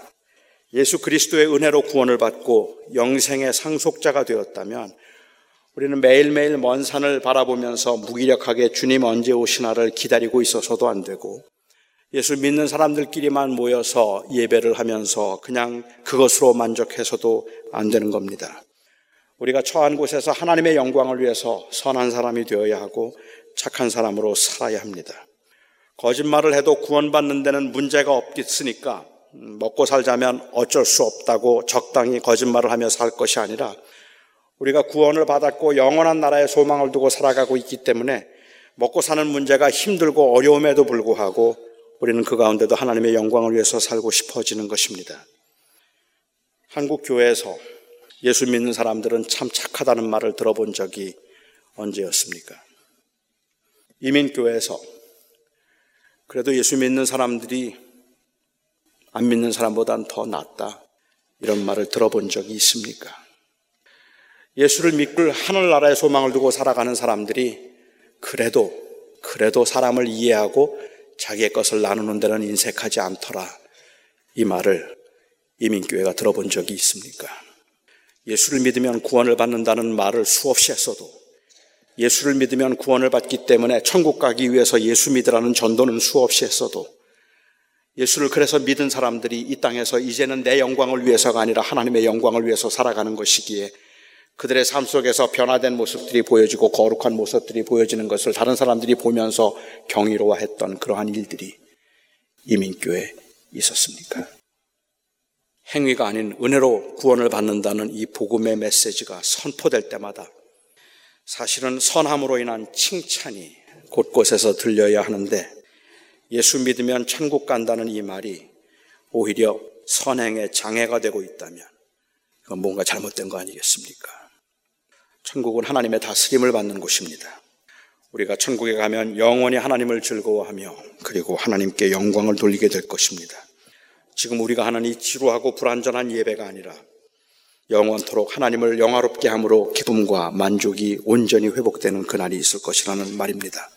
예수 그리스도의 은혜로 구원을 받고 영생의 상속자가 되었다면 우리는 매일매일 먼 산을 바라보면서 무기력하게 주님 언제 오시나를 기다리고 있어서도 안 되고 예수 믿는 사람들끼리만 모여서 예배를 하면서 그냥 그것으로 만족해서도 안 되는 겁니다. 우리가 처한 곳에서 하나님의 영광을 위해서 선한 사람이 되어야 하고 착한 사람으로 살아야 합니다. 거짓말을 해도 구원받는 데는 문제가 없겠으니까 먹고 살자면 어쩔 수 없다고 적당히 거짓말을 하며 살 것이 아니라 우리가 구원을 받았고 영원한 나라의 소망을 두고 살아가고 있기 때문에 먹고 사는 문제가 힘들고 어려움에도 불구하고 우리는 그 가운데도 하나님의 영광을 위해서 살고 싶어지는 것입니다. 한국 교회에서 예수 믿는 사람들은 참 착하다는 말을 들어본 적이 언제였습니까? 이민교회에서 그래도 예수 믿는 사람들이 안 믿는 사람보단 더 낫다. 이런 말을 들어본 적이 있습니까? 예수를 믿고 하늘나라의 소망을 두고 살아가는 사람들이 그래도, 그래도 사람을 이해하고 자기의 것을 나누는 데는 인색하지 않더라. 이 말을 이민교회가 들어본 적이 있습니까? 예수를 믿으면 구원을 받는다는 말을 수없이 했어도 예수를 믿으면 구원을 받기 때문에 천국 가기 위해서 예수 믿으라는 전도는 수없이 했어도 예수를 그래서 믿은 사람들이 이 땅에서 이제는 내 영광을 위해서가 아니라 하나님의 영광을 위해서 살아가는 것이기에 그들의 삶 속에서 변화된 모습들이 보여지고 거룩한 모습들이 보여지는 것을 다른 사람들이 보면서 경이로워했던 그러한 일들이 이민교에 있었습니까? 행위가 아닌 은혜로 구원을 받는다는 이 복음의 메시지가 선포될 때마다 사실은 선함으로 인한 칭찬이 곳곳에서 들려야 하는데 예수 믿으면 천국 간다는 이 말이 오히려 선행의 장애가 되고 있다면 그건 뭔가 잘못된 거 아니겠습니까? 천국은 하나님의 다스림을 받는 곳입니다. 우리가 천국에 가면 영원히 하나님을 즐거워하며 그리고 하나님께 영광을 돌리게 될 것입니다. 지금 우리가 하는 이 지루하고 불완전한 예배가 아니라 영원토록 하나님을 영화롭게 함으로 기쁨과 만족이 온전히 회복되는 그날이 있을 것이라는 말입니다.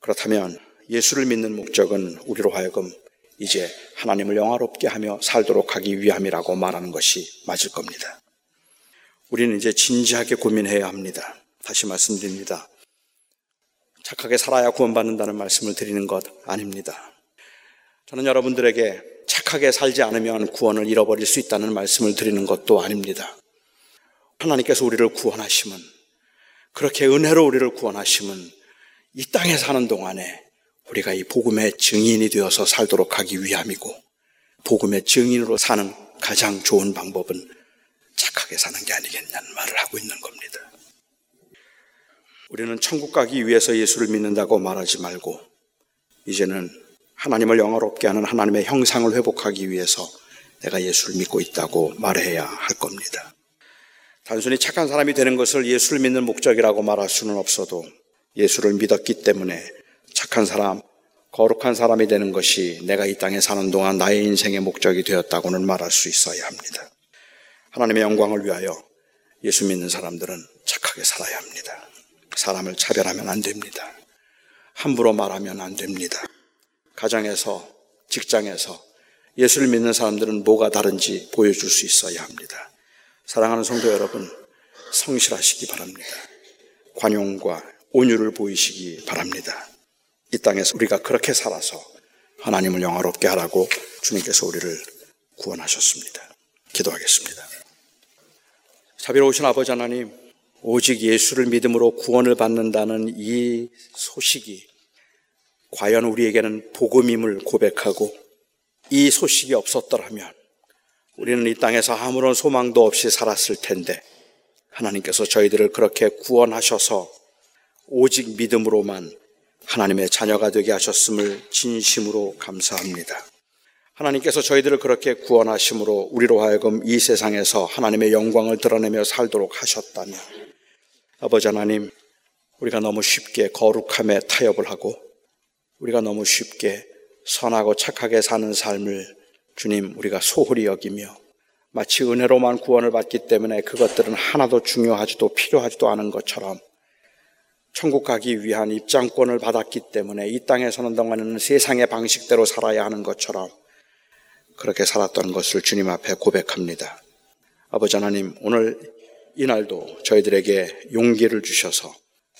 그렇다면 예수를 믿는 목적은 우리로 하여금 이제 하나님을 영화롭게 하며 살도록 하기 위함이라고 말하는 것이 맞을 겁니다. 우리는 이제 진지하게 고민해야 합니다. 다시 말씀드립니다. 착하게 살아야 구원받는다는 말씀을 드리는 것 아닙니다. 저는 여러분들에게 착하게 살지 않으면 구원을 잃어버릴 수 있다는 말씀을 드리는 것도 아닙니다. 하나님께서 우리를 구원하시면, 그렇게 은혜로 우리를 구원하시면, 이 땅에 사는 동안에 우리가 이 복음의 증인이 되어서 살도록 하기 위함이고, 복음의 증인으로 사는 가장 좋은 방법은 착하게 사는 게 아니겠냐는 말을 하고 있는 겁니다. 우리는 천국 가기 위해서 예수를 믿는다고 말하지 말고, 이제는 하나님을 영화롭게 하는 하나님의 형상을 회복하기 위해서 내가 예수를 믿고 있다고 말해야 할 겁니다. 단순히 착한 사람이 되는 것을 예수를 믿는 목적이라고 말할 수는 없어도 예수를 믿었기 때문에 착한 사람, 거룩한 사람이 되는 것이 내가 이 땅에 사는 동안 나의 인생의 목적이 되었다고는 말할 수 있어야 합니다. 하나님의 영광을 위하여 예수 믿는 사람들은 착하게 살아야 합니다. 사람을 차별하면 안 됩니다. 함부로 말하면 안 됩니다. 가정에서, 직장에서 예수를 믿는 사람들은 뭐가 다른지 보여줄 수 있어야 합니다. 사랑하는 성도 여러분, 성실하시기 바랍니다. 관용과 온유를 보이시기 바랍니다. 이 땅에서 우리가 그렇게 살아서 하나님을 영화롭게 하라고 주님께서 우리를 구원하셨습니다. 기도하겠습니다. 자비로우신 아버지 하나님, 오직 예수를 믿음으로 구원을 받는다는 이 소식이 과연 우리에게는 복음임을 고백하고 이 소식이 없었더라면 우리는 이 땅에서 아무런 소망도 없이 살았을 텐데 하나님께서 저희들을 그렇게 구원하셔서 오직 믿음으로만 하나님의 자녀가 되게 하셨음을 진심으로 감사합니다. 하나님께서 저희들을 그렇게 구원하심으로 우리로 하여금 이 세상에서 하나님의 영광을 드러내며 살도록 하셨다면 아버지 하나님 우리가 너무 쉽게 거룩함에 타협을 하고 우리가 너무 쉽게 선하고 착하게 사는 삶을 주님 우리가 소홀히 여기며 마치 은혜로만 구원을 받기 때문에 그것들은 하나도 중요하지도 필요하지도 않은 것처럼 천국 가기 위한 입장권을 받았기 때문에 이 땅에 사는 동안에는 세상의 방식대로 살아야 하는 것처럼 그렇게 살았던 것을 주님 앞에 고백합니다. 아버지 하나님, 오늘 이날도 저희들에게 용기를 주셔서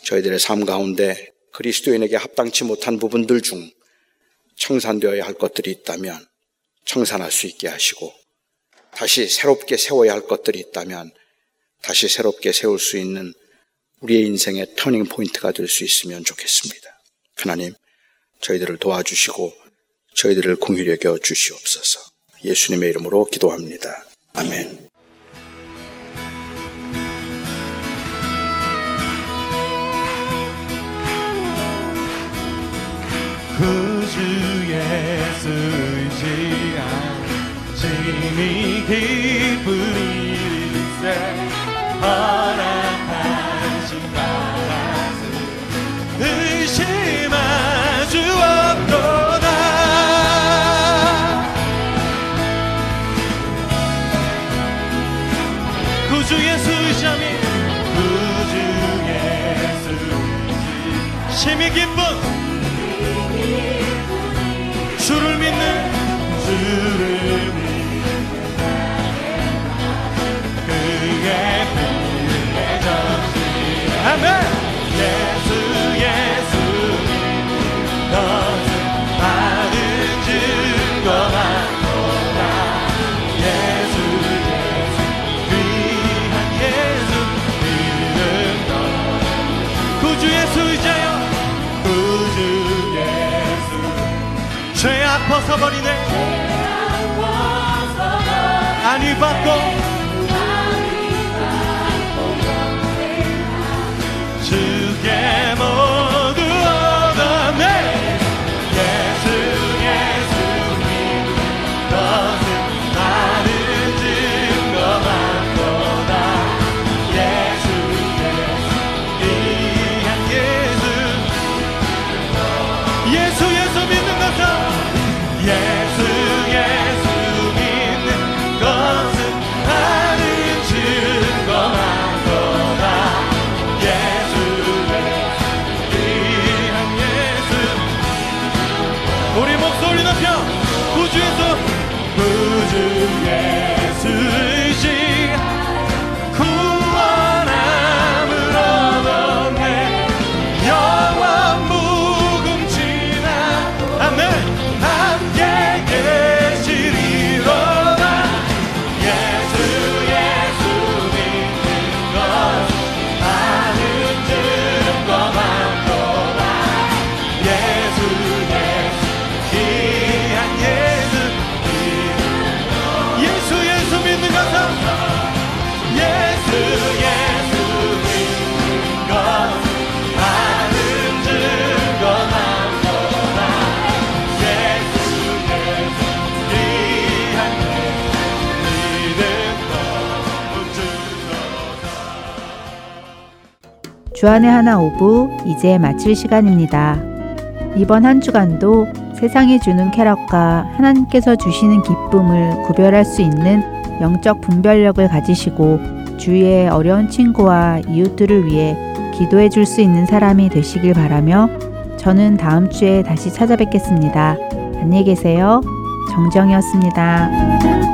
저희들의 삶 가운데 그리스도인에게 합당치 못한 부분들 중 청산되어야 할 것들이 있다면 청산할 수 있게 하시고 다시 새롭게 세워야 할 것들이 있다면 다시 새롭게 세울 수 있는 우리의 인생의 터닝 포인트가 될 수 있으면 좋겠습니다. 하나님, 저희들을 도와주시고 저희들을 공유히 여겨 주시옵소서. 예수님의 이름으로 기도합니다. 아멘. 진 죄 아파서 버리네. 안위 받고 주안의 하나 오부 이제 마칠 시간입니다. 이번 한 주간도 세상이 주는 쾌락과 하나님께서 주시는 기쁨을 구별할 수 있는 영적 분별력을 가지시고 주위의 어려운 친구와 이웃들을 위해 기도해 줄 수 있는 사람이 되시길 바라며 저는 다음 주에 다시 찾아뵙겠습니다. 안녕히 계세요. 정정이었습니다.